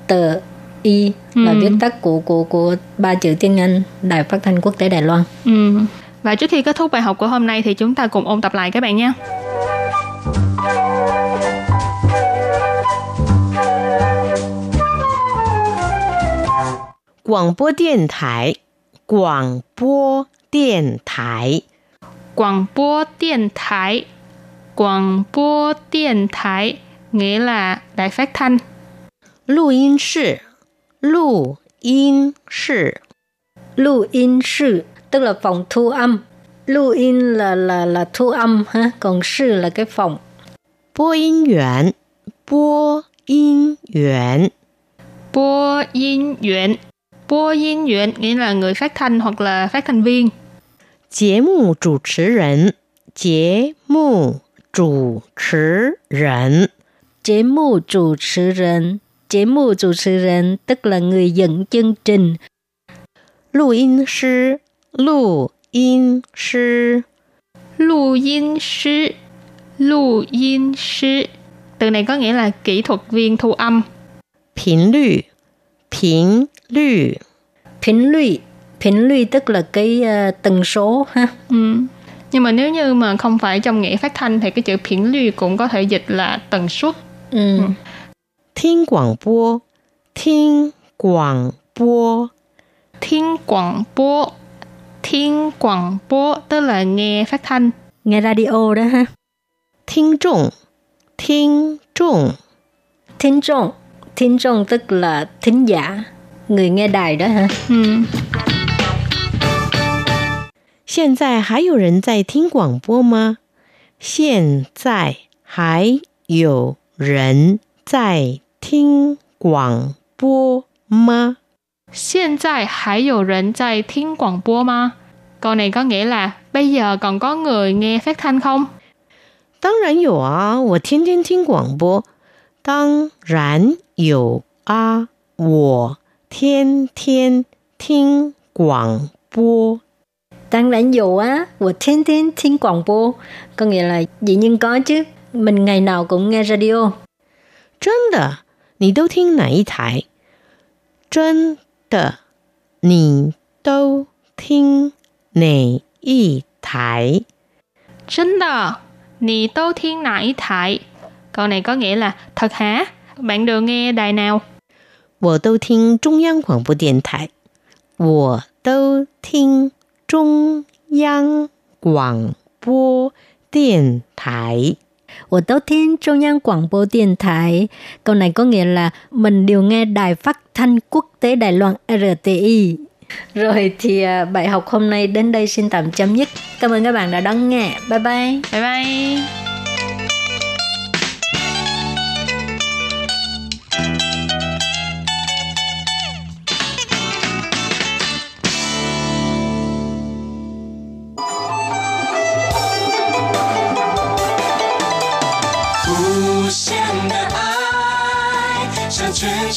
tờ Y là ừ. viết tắt của của của ba chữ tiếng Anh Đài Phát thanh Quốc tế Đài Loan. Ừ. Và trước khi kết thúc bài học của hôm nay thì chúng ta cùng ôn tập lại các bạn nhé. Quảng bố điện thái Quảng bố điện thái Quảng bố điện thái Quảng bố điện thái nghĩa là đài phát thanh. Lưu 音室录音室， Lưu in sư tức là phòng thu âm. Lưu in là là là thu âm ha, còn sư là cái phòng. 播音员，播音员， Bố yên viện Bố yên viện nghĩa là người phát thanh hoặc là phát thanh viên. 节目主持人，节目主持人， Chế mù chủ持人 Chế mù chủ持人 tức là người dẫn chương trình. 录音师，录音师， Lưu yên sư Lưu yên sư Từ này có nghĩa là kỹ thuật viên thu âm. 频率，频率， 频率频率tức là cái ờ, tần số ha. Ừ. Nhưng mà nếu như mà không phải trong nghĩa phát thanh thì cái chữ phiển lưu cũng có thể dịch là tần suất. Ừ. 听广播，听广播， Thiên quảng bố Thiên quảng bố tức là nghe phát thanh. Nghe radio đó ha. 听众，听众， Thính trọng Thính trọng tức là thính giả Người nghe đài đó ha. Ừ. 现在还有人在听广播吗？现在还有人在 听广播吗？ Hiện tại 还有人在听广播吗? Câu này có nghĩa là bây giờ còn có người nghe phát thanh không? 当然有啊，我天天听广播。当然有啊，我天天听广播。 Tăng lãnh dụ á, của thiên thiên thiên quảng bố. Có nghĩa là dĩ nhiên có chứ. Mình ngày nào cũng nghe radio. 真的， 你都听哪一台？真的，你都听哪一台？ Chính đờ, nì tô thiên nải thải. Câu này có nghĩa là thật hả? Bạn đều nghe đài nào? 我都听中央广播电台。我都听中央广播电台。 Của Tấu Thái. Câu này có nghĩa là mình đều nghe đài phát thanh quốc tế Đài Loan RTI. Rồi thì à, bài học hôm nay đến đây xin tạm chấm dứt. Cảm ơn các bạn đã đón nghe. Bye bye. Bye bye! “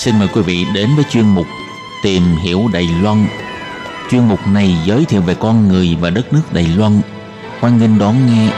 Xin mời quý vị đến với chuyên mục Tìm hiểu Đài Loan. Chuyên mục này giới thiệu về con người và đất nước Đài Loan. Hoan nghênh đón nghe.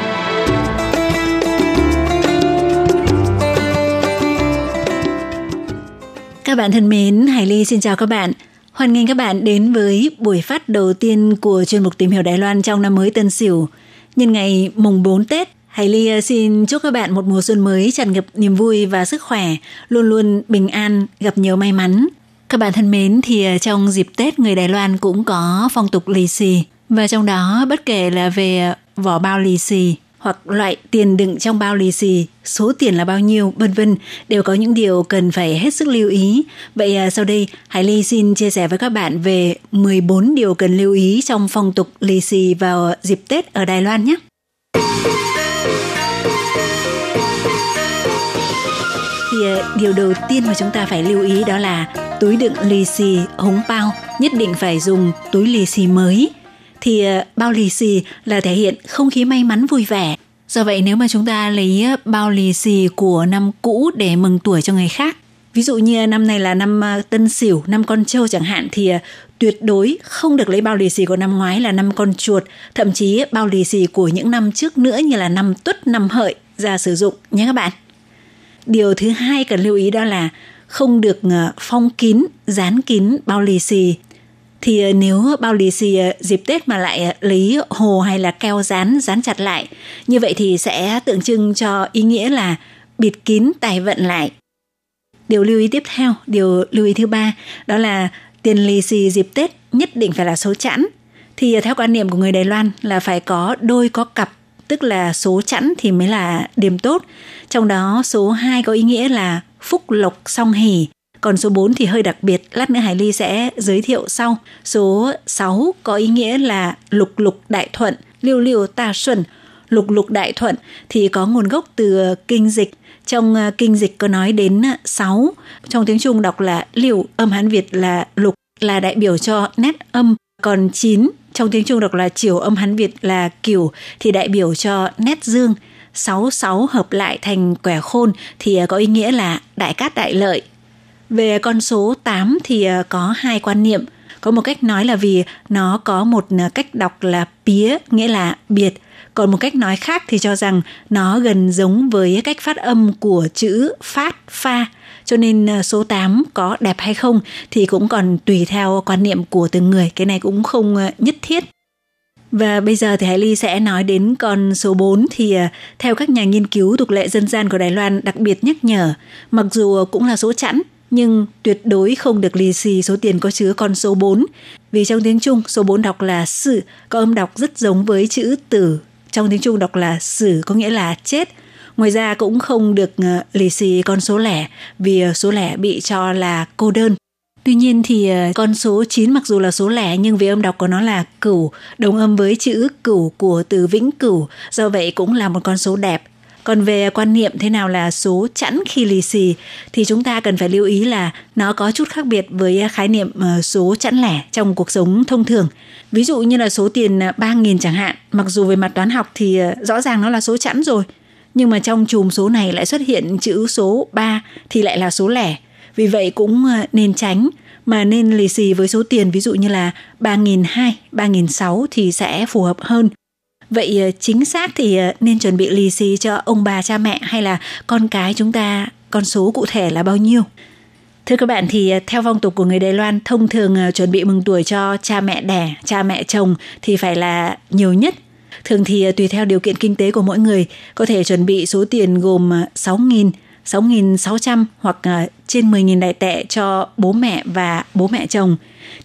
Các bạn thân mến, Hải Ly xin chào các bạn. Hoan nghênh các bạn đến với buổi phát đầu tiên của chuyên mục Tìm hiểu Đài Loan trong năm mới Tân Sửu. Nhân ngày mùng 4 Tết, Hải Ly ờ, xin chúc các bạn một mùa xuân mới tràn ngập niềm vui và sức khỏe, luôn luôn bình an, gặp nhiều may mắn. Các bạn thân mến, thì ờ, trong dịp Tết người Đài Loan cũng có phong tục lì xì. Và trong đó bất kể là về ờ, vỏ bao lì xì hoặc loại tiền đựng trong bao lì xì, số tiền là bao nhiêu, vân vân đều có những điều cần phải hết sức lưu ý. Vậy sau đây, Hải Ly xin chia sẻ với các bạn về 14 điều cần lưu ý trong phong tục lì xì vào dịp Tết ở Đài Loan nhé. Thì ờ, điều đầu tiên mà chúng ta phải lưu ý đó là túi đựng lì xì, húng bao nhất định phải dùng túi lì xì mới thì ờ, bao lì xì là thể hiện không khí may mắn vui vẻ. Do vậy nếu mà chúng ta lấy ờ, bao lì xì của năm cũ để mừng tuổi cho người khác, ví dụ như năm này là năm Tân Sửu, năm con trâu chẳng hạn thì tuyệt đối không được lấy bao lì xì của năm ngoái là năm con chuột, thậm chí bao lì xì của những năm trước nữa như là năm Tuất, năm Hợi ra sử dụng nhé các bạn. Điều thứ hai cần lưu ý đó là không được ờ, phong kín, dán kín bao lì xì thì ờ, nếu bao lì xì ờ, dịp Tết mà lại lấy hồ hay là keo dán dán chặt lại, như vậy thì sẽ tượng trưng cho ý nghĩa là bịt kín tài vận lại. Điều lưu ý tiếp theo, điều lưu ý thứ ba đó là tiền lì xì dịp Tết nhất định phải là số chẵn. Thì ờ, theo quan niệm của người Đài Loan là phải có đôi có cặp, tức là số chẵn thì mới là điểm tốt. Trong đó số 2 có ý nghĩa là phúc lộc song hỷ, còn số 4 thì hơi đặc biệt, lát nữa Hải Ly sẽ giới thiệu sau. Số 6 có ý nghĩa là lục lục đại thuận, liêu liêu ta xuân. Lục lục đại thuận thì có nguồn gốc từ ờ, kinh dịch. Trong ờ, kinh dịch có nói đến ờ, 6, trong tiếng Trung đọc là liều, âm Hán Việt là lục, là đại biểu cho nét âm. Còn 9, trong tiếng Trung đọc là chiều, âm Hán Việt là kiểu, thì đại biểu cho nét dương. 66 hợp lại thành quẻ khôn thì ờ, có ý nghĩa là đại cát đại lợi. Về con số 8 thì có hai quan niệm. Có một cách nói là vì nó có một cách đọc là pía, nghĩa là biệt. Còn một cách nói khác thì cho rằng nó gần giống với cách phát âm của chữ phát, pha. Cho nên ờ, số 8 có đẹp hay không thì cũng còn tùy theo quan niệm của từng người. Cái này cũng không ờ, nhất thiết. Và bây giờ thì Hải Ly sẽ nói đến con số 4 thì ờ, theo các nhà nghiên cứu tục lệ dân gian của Đài Loan đặc biệt nhắc nhở, mặc dù cũng là số chẵn nhưng tuyệt đối không được lì xì số tiền có chứa con số 4. Vì trong tiếng Trung, số 4 đọc là sự, có âm đọc rất giống với chữ tử. Trong tiếng Trung đọc là xử có nghĩa là chết. Ngoài ra cũng không được ờ, lì xì con số lẻ vì ờ, số lẻ bị cho là cô đơn. Tuy nhiên thì ờ, con số 9 mặc dù là số lẻ nhưng vì âm đọc của nó là cửu, đồng âm với chữ cửu của từ vĩnh cửu, do vậy cũng là một con số đẹp. Còn về quan niệm thế nào là số chẵn khi lì xì thì chúng ta cần phải lưu ý là nó có chút khác biệt với khái niệm ờ, số chẵn lẻ trong cuộc sống thông thường. Ví dụ như là số tiền ờ, 3.000 chẳng hạn, mặc dù về mặt toán học thì ờ, rõ ràng nó là số chẵn rồi, nhưng mà trong chùm số này lại xuất hiện chữ số 3 thì lại là số lẻ. Vì vậy cũng nên tránh mà nên lì xì với số tiền ví dụ như là 3.200, 3.600 thì sẽ phù hợp hơn. Vậy ờ, chính xác thì ờ, nên chuẩn bị lì xì cho ông bà cha mẹ hay là con cái chúng ta con số cụ thể là bao nhiêu? Thưa các bạn thì ờ, theo phong tục của người Đài Loan thông thường chuẩn bị mừng tuổi cho cha mẹ đẻ, cha mẹ chồng thì phải là nhiều nhất. Thường thì tùy theo điều kiện kinh tế của mỗi người có thể chuẩn bị số tiền gồm 6.000, 6.600 hoặc trên 10.000 đại tệ cho bố mẹ và bố mẹ chồng.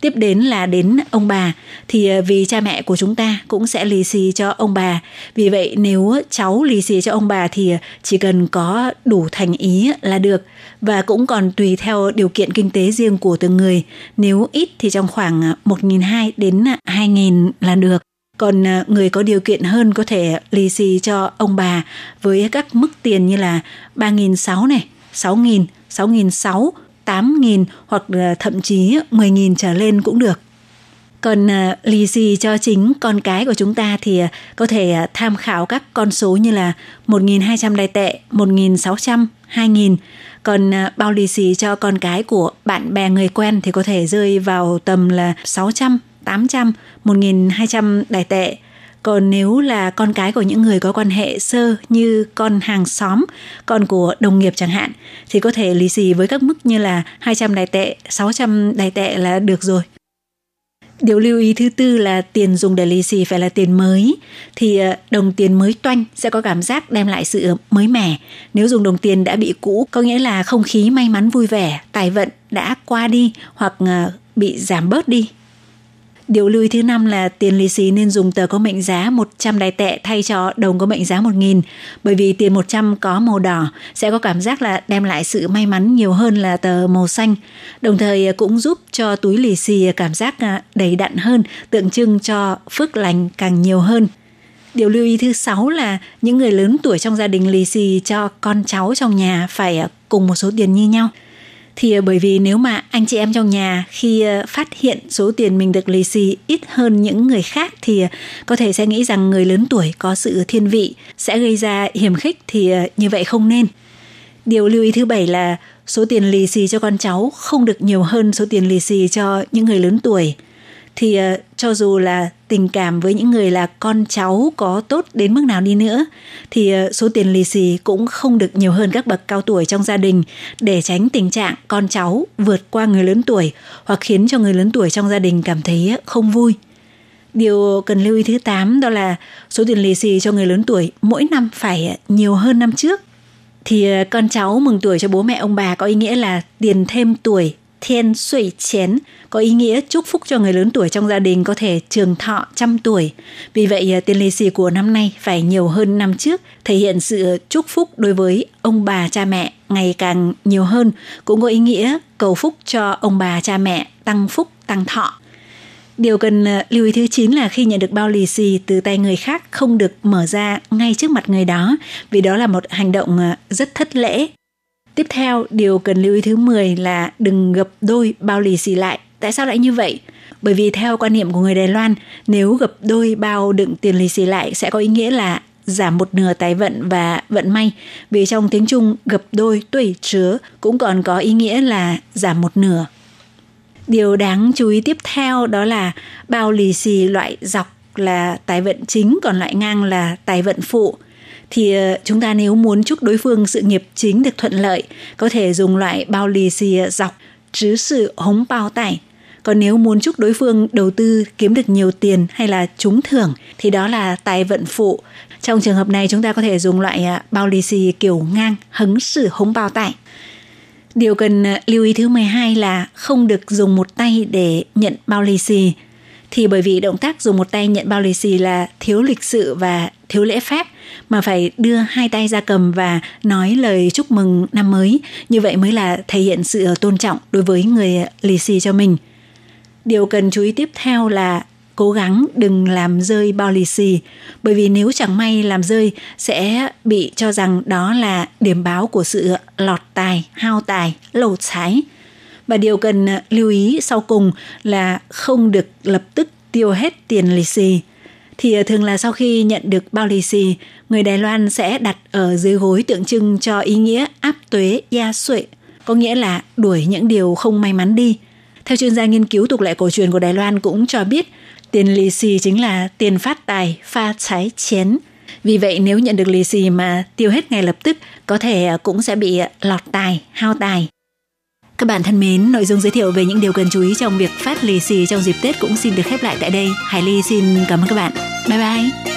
Tiếp đến là đến ông bà thì ờ, vì cha mẹ của chúng ta cũng sẽ lì xì cho ông bà. Vì vậy nếu cháu lì xì cho ông bà thì ờ, chỉ cần có đủ thành ý là được và cũng còn tùy theo điều kiện kinh tế riêng của từng người. Nếu ít thì trong khoảng ờ, 1.200 đến 2.000 là được. Còn người có điều kiện hơn có thể lì xì cho ông bà với các mức tiền như là 3.600 này, 6.000, 6.600, 8.000 hoặc ờ, thậm chí 10.000 trở lên cũng được. Còn ờ, lì xì cho chính con cái của chúng ta thì ờ, có thể tham khảo các con số như là 1.200 đài tệ, 1.600, 2.000. Còn bao lì xì cho con cái của bạn bè người quen thì có thể rơi vào tầm là 600, 800, 1.200 đài tệ. Còn nếu là con cái của những người có quan hệ sơ như con hàng xóm, con của đồng nghiệp chẳng hạn, thì có thể lì xì với các mức như là 200 đài tệ, 600 đài tệ là được rồi. Điều lưu ý thứ tư là tiền dùng để lì xì phải là tiền mới thì ờ, đồng tiền mới toanh sẽ có cảm giác đem lại sự mới mẻ. Nếu dùng đồng tiền đã bị cũ có nghĩa là không khí may mắn vui vẻ, tài vận đã qua đi hoặc ờ, bị giảm bớt đi Điều lưu ý thứ năm là tiền lì xì nên dùng tờ có mệnh giá 100 đài tệ thay cho đồng có mệnh giá 1.000 bởi vì tiền 100 có màu đỏ sẽ có cảm giác là đem lại sự may mắn nhiều hơn là tờ màu xanh. Đồng thời cũng giúp cho túi lì xì cảm giác à, đầy đặn hơn, tượng trưng cho phước lành càng nhiều hơn. Điều lưu ý thứ sáu là những người lớn tuổi trong gia đình lì xì cho con cháu trong nhà phải à, cùng một số tiền như nhau – thì ờ, bởi vì nếu mà anh chị em trong nhà khi ờ, phát hiện số tiền mình được lì xì ít hơn những người khác thì ờ, có thể sẽ nghĩ rằng người lớn tuổi có sự thiên vị sẽ gây ra hiểm khích thì như vậy không nên. Điều lưu ý thứ bảy là số tiền lì xì cho con cháu không được nhiều hơn số tiền lì xì cho những người lớn tuổi thì cho dù là tình cảm với những người là con cháu có tốt đến mức nào đi nữa, thì ờ, số tiền lì xì cũng không được nhiều hơn các bậc cao tuổi trong gia đình để tránh tình trạng con cháu vượt qua người lớn tuổi hoặc khiến cho người lớn tuổi trong gia đình cảm thấy ờ, không vui. Điều cần lưu ý thứ 8 đó là số tiền lì xì cho người lớn tuổi mỗi năm phải ờ, nhiều hơn năm trước. Thì con cháu mừng tuổi cho bố mẹ ông bà có ý nghĩa là tiền thêm tuổi thiên suy chén có ý nghĩa chúc phúc cho người lớn tuổi trong gia đình có thể trường thọ trăm tuổi. Vì vậy à, tiền lì xì của năm nay phải nhiều hơn năm trước, thể hiện sự chúc phúc đối với ông bà cha mẹ ngày càng nhiều hơn, cũng có ý nghĩa cầu phúc cho ông bà cha mẹ tăng phúc tăng thọ. Điều cần à, lưu ý thứ 9 là khi nhận được bao lì xì từ tay người khác không được mở ra ngay trước mặt người đó vì đó là một hành động à, rất thất lễ Tiếp theo, điều cần lưu ý thứ 10 là đừng gập đôi bao lì xì lại. Tại sao lại như vậy? Bởi vì theo quan niệm của người Đài Loan, nếu gập đôi bao đựng tiền lì xì lại sẽ có ý nghĩa là giảm một nửa tài vận và vận may. Vì trong tiếng Trung, gập đôi tuổi chứa cũng còn có ý nghĩa là giảm một nửa. Điều đáng chú ý tiếp theo đó là bao lì xì loại dọc là tài vận chính còn loại ngang là tài vận phụ thì ờ, chúng ta nếu muốn chúc đối phương sự nghiệp chính được thuận lợi, có thể dùng loại bao lì xì ờ, dọc chứ sự, hống bao tải. Còn nếu muốn chúc đối phương đầu tư, kiếm được nhiều tiền hay là trúng thưởng, thì đó là tài vận phụ. Trong trường hợp này, chúng ta có thể dùng loại ờ, bao lì xì kiểu ngang, hứng sự, hống bao tải. Điều cần lưu ý thứ 12 là không được dùng một tay để nhận bao lì xì. Thì bởi vì động tác dùng một tay nhận bao lì xì là thiếu lịch sự và thiếu lễ phép, mà phải đưa hai tay ra cầm và nói lời chúc mừng năm mới. Như vậy mới là thể hiện sự tôn trọng đối với người lì xì cho mình. Điều cần chú ý tiếp theo là cố gắng đừng làm rơi bao lì xì, bởi vì nếu chẳng may làm rơi sẽ bị cho rằng đó là điểm báo của sự lọt tài, hao tài lầu trái và điều cần à, lưu ý sau cùng là không được lập tức tiêu hết tiền lì xì thì à, thường là sau khi nhận được bao lì xì, người Đài Loan sẽ đặt ở dưới gối tượng trưng cho ý nghĩa áp tuế gia suệ, có nghĩa là đuổi những điều không may mắn đi. Theo chuyên gia nghiên cứu tục lệ cổ truyền của Đài Loan cũng cho biết, tiền lì xì chính là tiền phát tài, pha trái chén. Vì vậy nếu nhận được lì xì mà tiêu hết ngay lập tức, có thể à, cũng sẽ bị lọt tài, hao tài. Các bạn thân mến, nội dung giới thiệu về những điều cần chú ý trong việc phát lì xì trong dịp Tết cũng xin được khép lại tại đây. Hải Ly xin cảm ơn các bạn. Bye bye!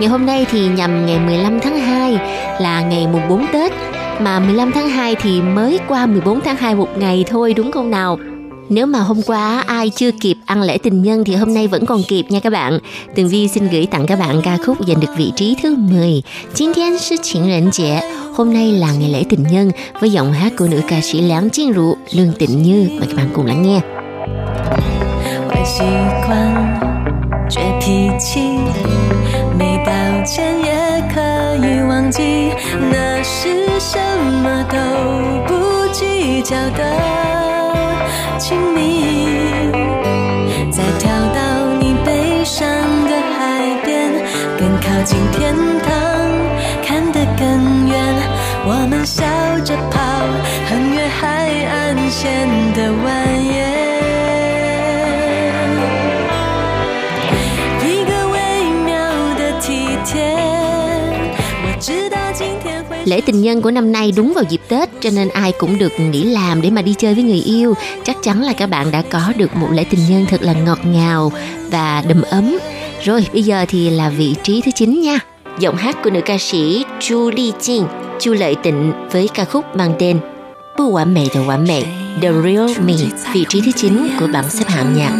Ngày hôm nay thì nhằm ngày 15 tháng 2 là ngày mùng 4 Tết mà 15 tháng 2 thì mới qua 14 tháng 2 một ngày thôi đúng không nào? Nếu mà hôm qua ai chưa kịp ăn lễ tình nhân thì hôm nay vẫn còn kịp nha các bạn. Tường Vi xin gửi tặng các bạn ca khúc giành được vị trí thứ 10.今天是情人节. Hôm nay là ngày lễ tình nhân với giọng hát của nữ ca sĩ梁Jin Ru, Lương Tịnh Như. Mời các bạn cùng lắng nghe. 坏习惯，倔脾气， 没道歉也可以忘记，那是什么都不计较的亲密。再跳到你悲伤的海边，更靠近天堂，看得更远。我们笑着跑，横越海岸线的蜿蜒。Lễ tình nhân của năm nay đúng vào dịp Tết cho nên ai cũng được nghỉ làm để mà đi chơi với người yêu. Chắc chắn là các bạn đã có được một lễ tình nhân thật là ngọt ngào và đầm ấm. Rồi bây giờ thì là vị trí thứ 9 nha. Giọng hát của nữ ca sĩ Chu Ly Jin, Chu Lợi Tịnh với ca khúc mang tên Bù Hoàn Mỹ Đồ Hoàn Mỹ The Real Me, vị trí thứ 9 của bảng xếp hạng nhạc.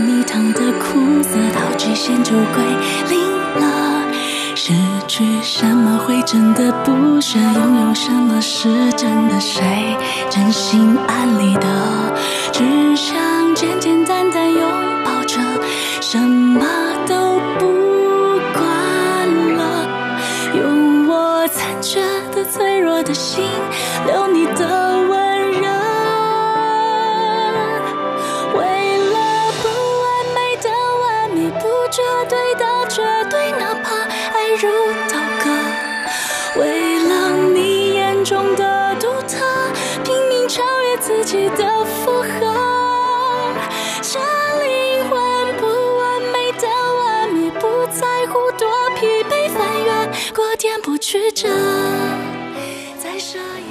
去什么会真的不舍？拥有什么是真的？谁真心安理得？只想简简单单拥抱着，什么都不管了。用我残缺的、脆弱的心，留你的温热。为了不完美的完美，不绝对的绝对，哪怕爱如曲折，在沙野。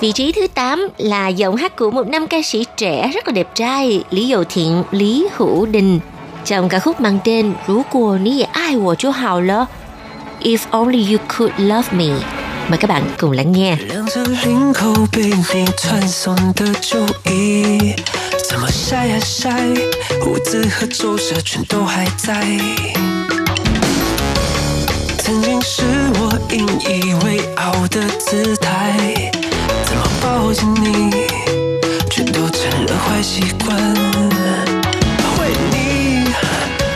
Vị trí thứ 8 là giọng hát của một nam ca sĩ trẻ rất là đẹp trai Lý Dầu Thiện, Lý Hữu Đình trong ca khúc mang tên Rú của ní ye ai wo cho hào了 If only you could love me Mời các bạn cùng lắng nghe 亮着领口被你传送的旧衣，怎么晒呀晒，胡子和皱褶全都还在。 曾经是我引以为傲的姿态，怎么抱紧你，全都成了坏习惯。为你，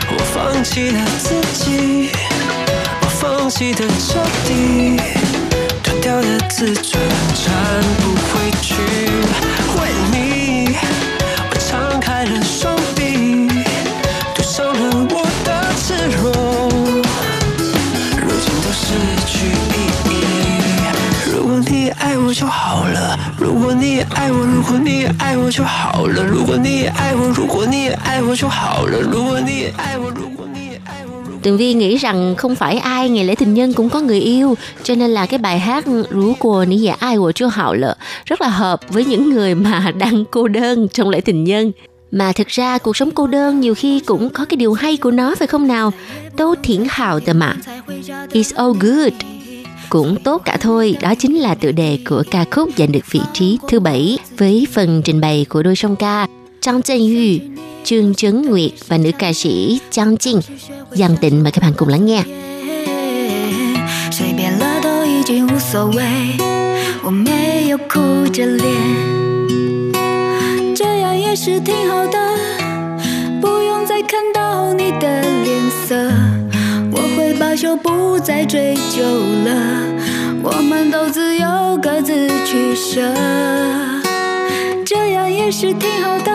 我放弃了自己，我放弃的彻底。断掉的自尊站不回去。爱我，如果你也爱我就好了，如果你也爱我，如果你也爱我就好了，如果你也爱我，如果你也爱我。如果 Tường Vi nghĩ rằng không phải ai ngày lễ tình nhân cũng có người yêu cho nên là cái bài hát Rú của ní dạ ai của Chu Hạo Lợ rất là hợp với những người mà (laughs) đang cô đơn trong lễ tình nhân. Mà thực ra cuộc sống cô đơn nhiều khi cũng có cái điều hay của nó phải không nào? Tô thiển hào tờ mà. It's all good. Cũng tốt cả thôi, đó chính là tựa đề của ca khúc giành được vị trí thứ bảy với phần trình bày của đôi song ca Trang Trân Yu, Trương Trấn Nguyệt và nữ ca sĩ Trang Jin. Giang Tịnh mời các bạn cùng lắng nghe. 谁变了都已经无所谓，我没有哭着脸，这样也是挺好的，不用再看到你的脸 色，我 就，不再追究了。我们都自由，各自取舍，这样也是挺好的。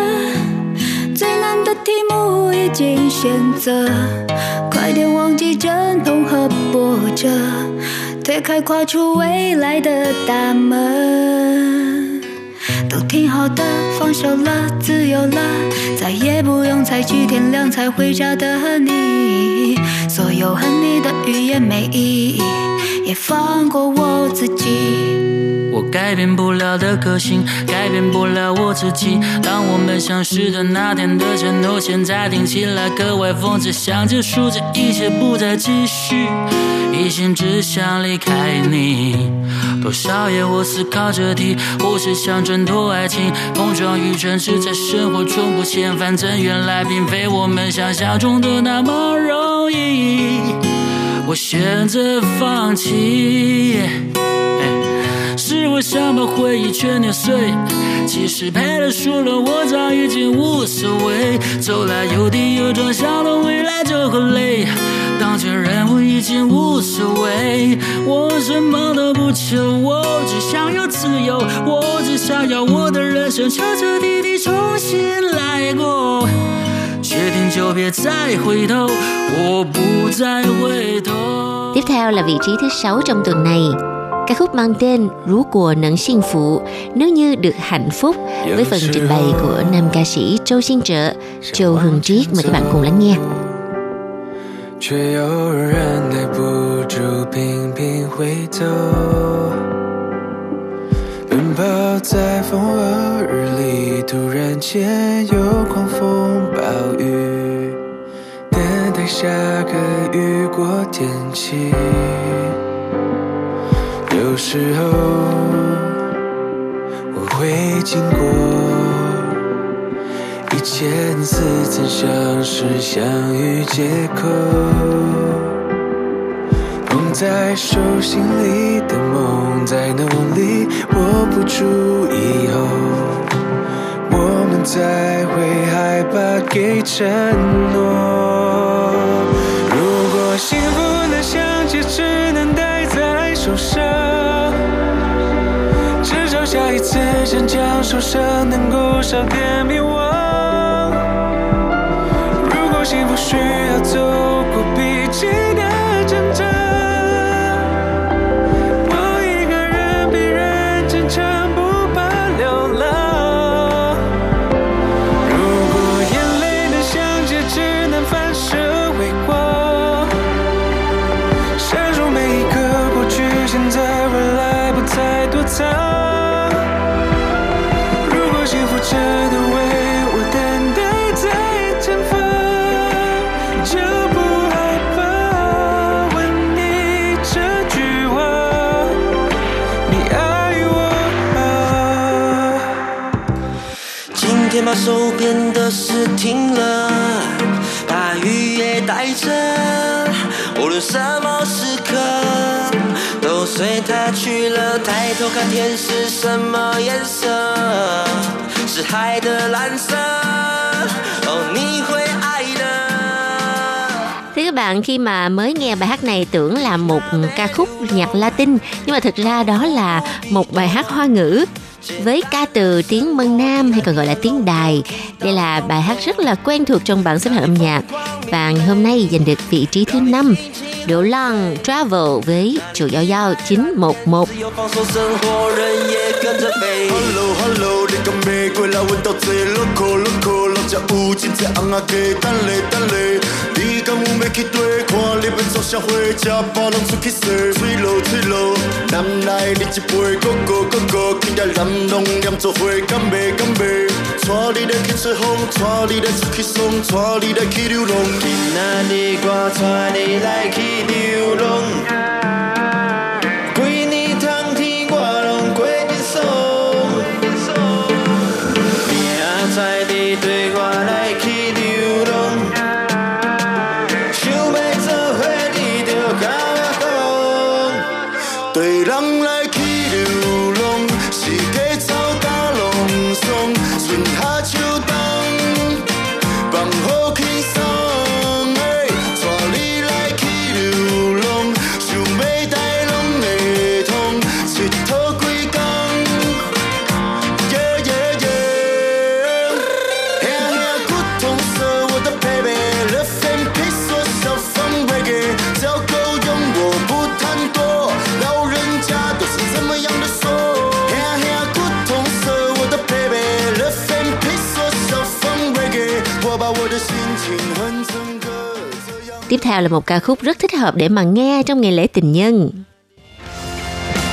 最难的题目已经选择，快点忘记阵痛和波折，推开跨出未来的大门。都挺好的，放手了，自由了，再也不用猜忌天亮才回家的你。所有恨你的语言没意义，也放过我自己。我改变不了的个性，改变不了我自己。当我们相识的那天的承诺，现在听起来格外讽刺，想结束这一切，不再继续，一心只想离开你。多少夜我思考这题，或是想挣脱爱情，碰撞与争执在生活中不嫌反正原来并非我们想象中的那么容易。我选择放弃。是我想把回忆全碾碎，其实赔了输了，我早已经无所谓。走来有跌有撞，想到未来就很累。当前人我已经无所谓，我什么都不求，我只想要自由，我只想要我的人生彻彻底底重新来过。决定就别再回头，我不再回头。 Tiếp theo là vị trí thứ sáu trong tuần này. Ca khúc mang tên Rú của nâng幸福nếu như được hạnh phúc với phần trình bày của nam ca sĩ Châu Xin Trợ, Châu Hưng Triết. Mời các bạn cùng lắng nghe. 却有人耐不住频频回头， 奔跑在风和日丽，突然间有狂风暴雨，等待下个雨过天晴。有时候我会经过。一千次曾相识相遇借口，捧在手心里的梦在努力握不住以后，我们才会害怕给承诺。如果幸福能像戒指能戴在手上。至少下一次坚强受伤能够少点迷惘。把手边的事停了，把雨也带着，无论什么时刻，都随它去了。抬头看天是什么颜色？是海的蓝色。哦，你会爱的。 Thưa các bạn, khi mà mới nghe bài hát này tưởng là một ca khúc nhạc Latin nhưng mà thực ra đó là một bài hát hoa ngữ với ca từ tiếng Mân Nam hay còn gọi là tiếng Đài. Đây là bài hát rất là quen thuộc trong bảng xếp hạng âm nhạc và ngày hôm nay giành được vị trí thứ 5. 流浪 Travel với chủ giao giao 911. Năm nay điều điêu theo là một ca khúc rất thích hợp để mà nghe trong ngày lễ tình nhân.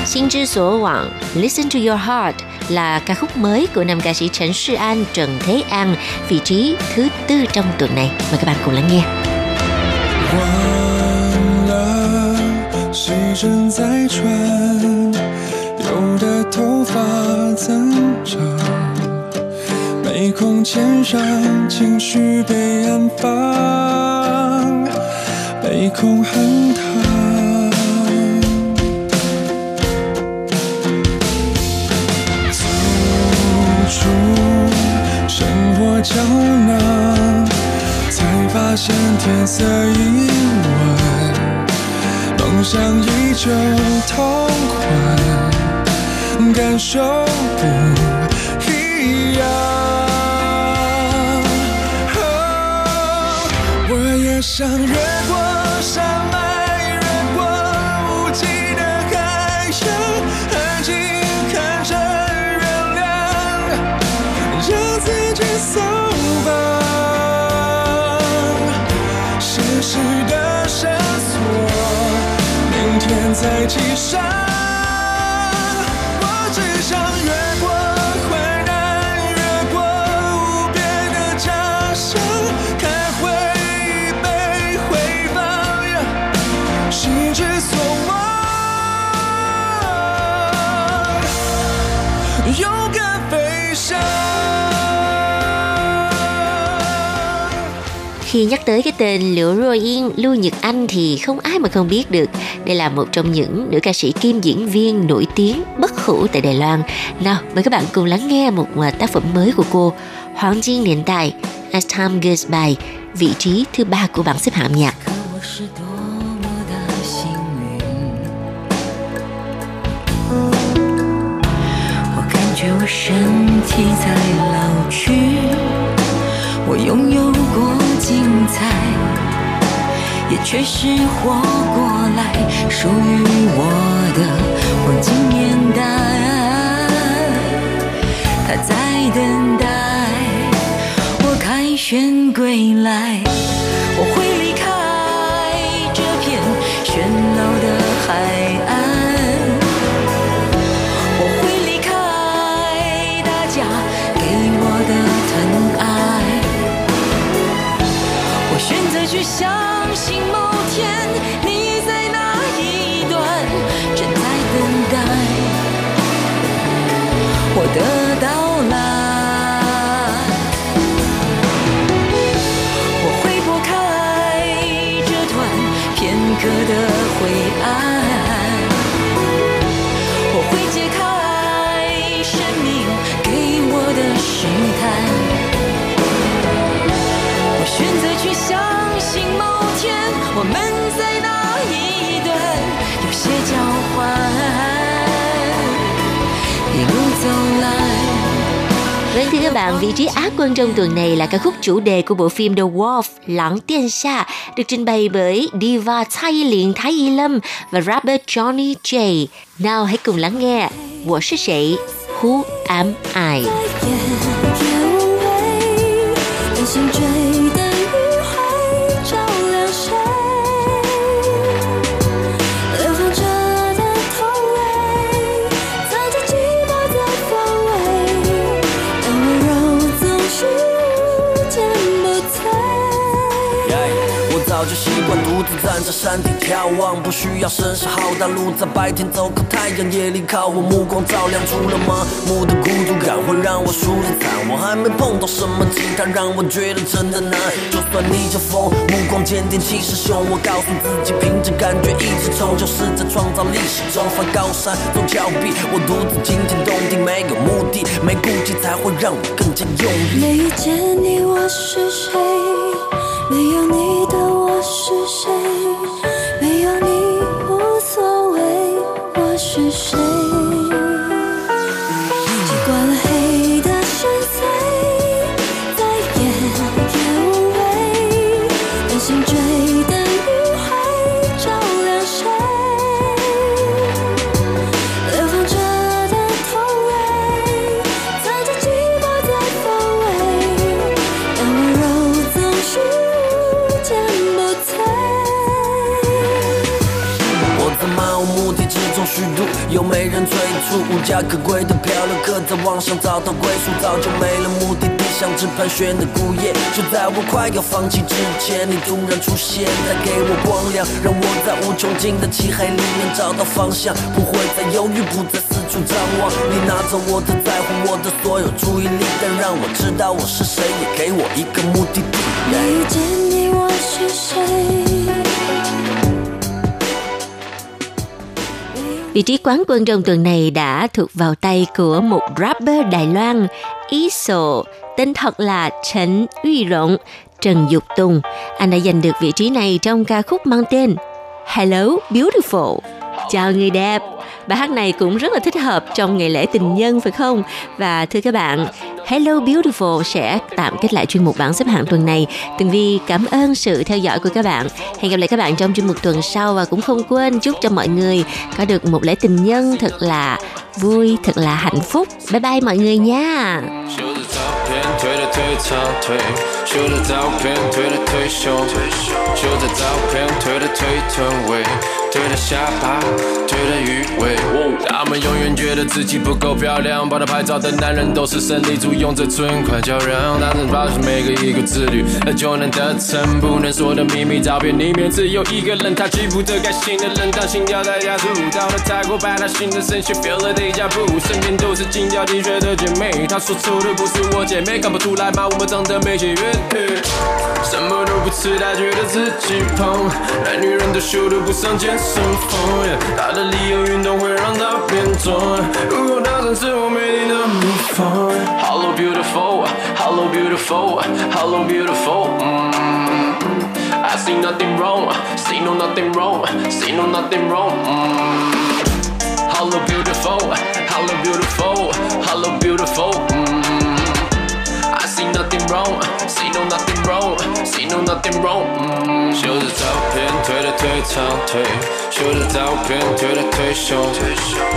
Xin Chi Sổ Wang, Listen to Your Heart là ca khúc mới của nam ca sĩ Trần Sư An, Trần Thế An, vị trí thứ tư trong tuần này. Mời các bạn cùng lắng nghe. 忘了时针在转，有的头发增长，眉空牵上，情绪被安放， 被空恨他。走出生活胶囊。才发现天色已晚，梦想依旧痛快，感受不一样。我也想越明天再系上。我只想越过困难，越过无边的家乡，看回忆被回放，心之所望，勇敢飞翔。 Khi nhắc tới cái tên Liễu Rô Yên, Lưu Nhật Anh thì không ai mà không biết được. Đây là một trong những nữ ca sĩ kim diễn viên nổi tiếng bất hủ tại Đài Loan. Nào, mời các bạn cùng lắng nghe một à, tác phẩm mới của cô, Hoàng Jin Niên Đại, As Time Goes By, vị trí thứ ba của bảng xếp hạng nhạc. 我是多么的幸运，我感觉我身体在老去，我拥有过精彩， 也确实活过来属于我的黄金年代。他在等待我凯旋归来，我会离开这片喧闹的海岸，我的到来。我会拨开这段片刻的灰暗，我会解开生命给我的试探。我选择去相信某天我们在那一段有些交换，Vâng thưa các bạn, vị trí Á quân trong tuần này là ca khúc chủ đề của bộ phim The Wolf Lãng Tiên Xa được trình bày bởi diva Thái Liên Thái Y Lâm và rapper Johnny J. Nào hãy cùng lắng nghe 我是谁 Who am I? 独自站在山顶眺望，不需要声势浩大，路在白天走，靠太阳，夜里靠我，目光照亮出了麻木的孤独感，会让我数着惨。我还没碰到什么其他，让我觉得真的难。就算逆着风，目光坚定，气势汹，我告诉自己，凭着感觉一直冲，就是在创造历史中翻高山走峭壁。我独自惊天动地，没有目的，没顾忌，才会让我更加用力。没遇见你，我是谁？没有你是谁？无家可归的漂流客在网上找到归宿，早就没了目的地，像只盘旋的孤雁。就在我快要放弃之前，你突然出现，带给我光亮，让我在无穷尽的漆黑里面找到方向，不会再犹豫，不再四处张望。你拿走我的在乎，我的所有注意力，但让我知道我是谁，也给我一个目的地。遇见你，我是谁？Vị trí quán quân trong tuần này đã thuộc vào tay của một rapper Đài Loan, Iso, tên thật là Trần Uy Rộng, Trần Dục Tùng. Anh đã giành được vị trí này trong ca khúc mang tên Hello Beautiful. Chào người đẹp. Bài hát này cũng rất là thích hợp trong ngày lễ tình nhân phải không? Và thưa các bạn, Hello Beautiful sẽ tạm kết lại chuyên mục bảng xếp hạng tuần này. Tường Vi cảm ơn sự theo dõi của các bạn. Hẹn gặp lại các bạn trong chuyên mục tuần sau và cũng không quên chúc cho mọi người có được một lễ tình nhân thật là vui, thật là hạnh phúc. Bye bye mọi người nha. 修着照片推的推长腿，修着照片推的推胸，修着照片推的推臀围， 推的下巴，推的鱼尾。他们永远觉得自己不够漂亮，帮他拍照的男人都是胜利组，用着存款叫嚷，当成保持每个一个自律，就能得逞。不能说的秘密，照片里面只有一个人，他记不得该信的人，当心跳在加速。到了泰国拍他新的神曲，feel 了 deja vu，身边都是金角 T 恤的姐妹，她说丑的不是我姐妹，看不出来吗？我们长得没血缘，什么都不吃，她觉得自己胖，男女人都秀都不上健房，她的理由运动会让她变壮，如果她曾是我美丽的模仿，Hello beautiful，Hello beautiful，Hello beautiful，嗯。I see nothing wrong, see no nothing wrong, see no nothing wrong. Mm. Hello beautiful, hello beautiful, hello beautiful. Mm. I see nothing wrong, see no nothing wrong, see no nothing wrong. Mm. 修着照片 推长腿，修着照片推的推胸，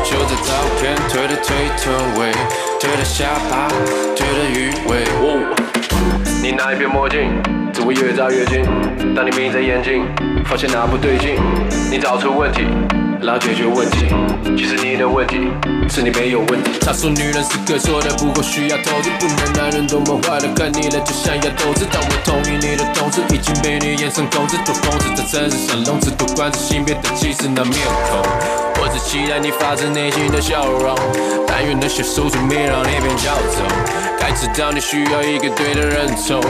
修着照片推的推臀围，推的下巴，推的鱼尾。你拿一片墨镜，只会越照越近。当你眯着眼睛，发现哪不对劲，你找出问题，然后解决问题。其实你的问题是你没有问题。他说女人是可说的，不过需要投资，不能男人多么坏的看你了就想要投资。当我同意你的同时，已经被你眼神控制，做公子在城市上笼子，不管着性别的歧视那面孔。我只期待你发自内心的笑容，但愿那些手指没让你变骄纵。该知道你需要一个对的人宠，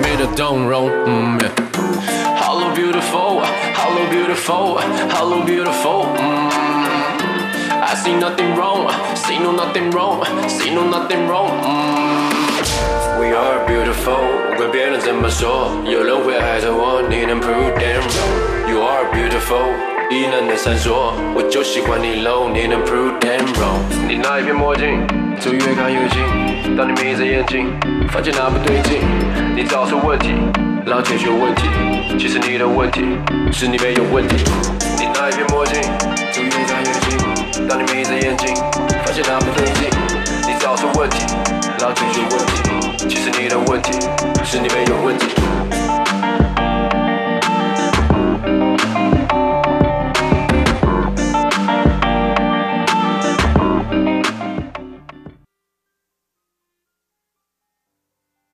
没得动容。嗯，yeah. Hello beautiful, hello beautiful, hello beautiful. Mm. I see nothing wrong, see no nothing wrong, see no nothing wrong. Mm. We are beautiful，无论别人怎么说，有人会爱着我，你能 prove them wrong。You are beautiful，异能的闪烁，我就喜欢你 low，你能 prove them wrong。你那一片墨镜，就越看越近。当你眯着眼睛，发现哪不对劲，你找出问题，然后解决问题。其实你的问题是你没有问题。你那一片墨镜，就越看越近。当你眯着眼睛，发现哪不对劲，你找出问题，然后解决问题。其实你的问题是你没有问题。